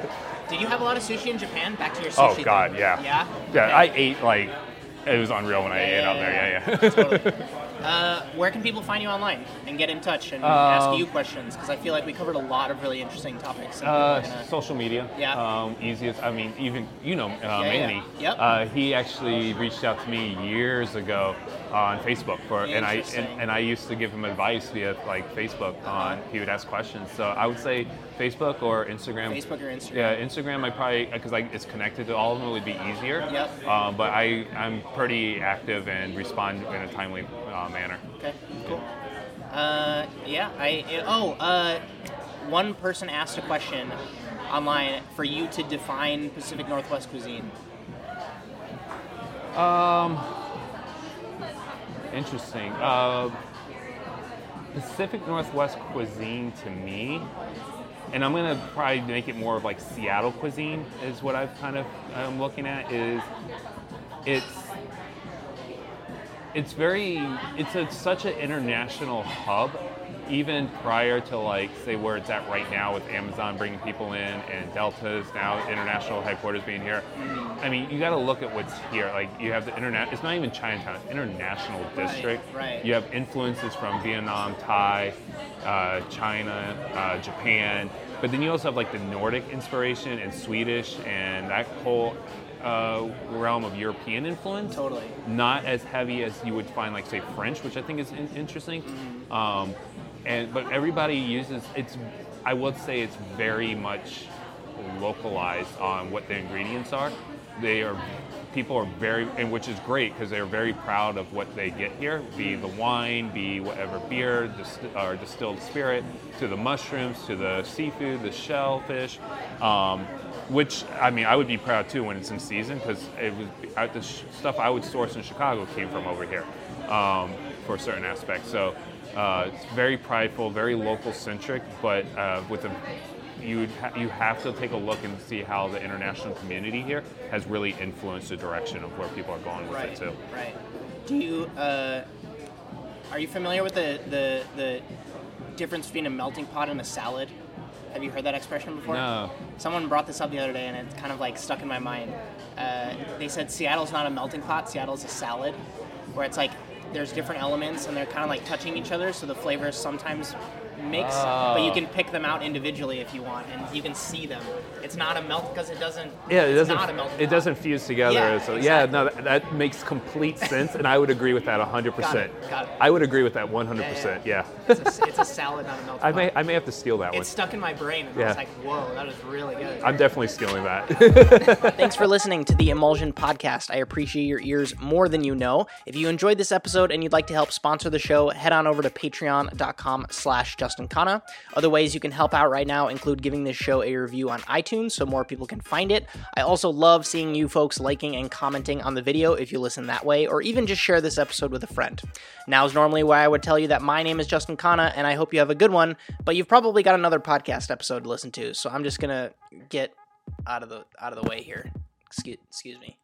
Did you have a lot of sushi in Japan? Back to your sushi. oh God, thing. yeah. Yeah. Yeah, Okay. I ate like it was unreal when I Yeah, ate yeah, out there. yeah, Yeah, yeah. totally. Uh, where can people find you online and get in touch and Um, ask you questions? Because I feel like we covered a lot of really interesting topics. Uh, gonna- social media. Yeah. Um, easiest. I mean, even you know, uh, yeah. Manny. Yep. Uh, he actually reached out to me years ago on Facebook for, and I and, and I used to give him advice via like Facebook on. He would ask questions. So I would say Facebook or Instagram. Facebook or Instagram. Yeah, Instagram. I probably because like it's connected to all of them. It would be easier. Yep. Um, but I I'm pretty active and respond in a timely uh, manner. Okay, cool. Uh, yeah, I oh uh, one person asked a question online for you to define Pacific Northwest cuisine. Um, interesting. Uh, Pacific Northwest cuisine to me, and I'm gonna probably make it more of like Seattle cuisine is what I've kind of I'm looking at. Is it's it's very it's a, such an international hub even prior to like say where it's at right now with amazon bringing people in and delta's now international headquarters being here. I mean you got to look at what's here. Like you have the internet it's not even chinatown it's international district. right. you have influences from vietnam thai uh, china uh, japan but then you also have like the nordic inspiration and swedish and that whole uh, realm of european influence Totally. not as heavy as you would find, like say French, which I think is in- interesting. Um, and but everybody uses it's. I would say it's very much localized on what the ingredients are. They are people are very, and which is great because they're very proud of what they get here, be the wine, be whatever beer dist- or distilled spirit, to the mushrooms, to the seafood, the shellfish. Um, which I mean, I would be proud too when it's in season because it was the sh- stuff I would source in Chicago came from over here um, for certain aspects. So uh, it's very prideful, very local centric, but uh, with a you ha- you have to take a look and see how the international community here has really influenced the direction of where people are going with right. it too. Right. Do you uh, are you familiar with the, the the difference between a melting pot and a salad? Have you heard that expression before? No. Someone brought this up the other day, and it's kind of like stuck in my mind. Uh, they said Seattle's not a melting pot; Seattle's a salad, where it's like there's different elements and they're kind of like touching each other, so the flavors sometimes mix, but you Oh. can pick them out individually if you want, and you can see them. It's not a melt because it doesn't. Yeah, it doesn't. Not a melting It doesn't fuse together. Yeah, so yeah, no, that, that makes complete sense, and I would agree with that 100. percent Got it, got it. I would agree with that 100. percent Yeah. It's a, it's a salad, not a melt. I may I may have to steal that one. It's stuck in my brain, and I Yeah. was like, "Whoa, that is really good." I'm definitely stealing that. Thanks for listening to the Emulsion Podcast. I appreciate your ears more than you know. If you enjoyed this episode and you'd like to help sponsor the show, head on over to patreon.com slash Justin Khanna. Other ways you can help out right now include giving this show a review on iTunes so more people can find it. I also love seeing you folks liking and commenting on the video if you listen that way, or even just share this episode with a friend. Now is normally where I would tell you that my name is Justin Khanna and I hope you have a good one, but you've probably got another podcast episode to listen to, so I'm just gonna get out of the out of the way here. Excuse, excuse me.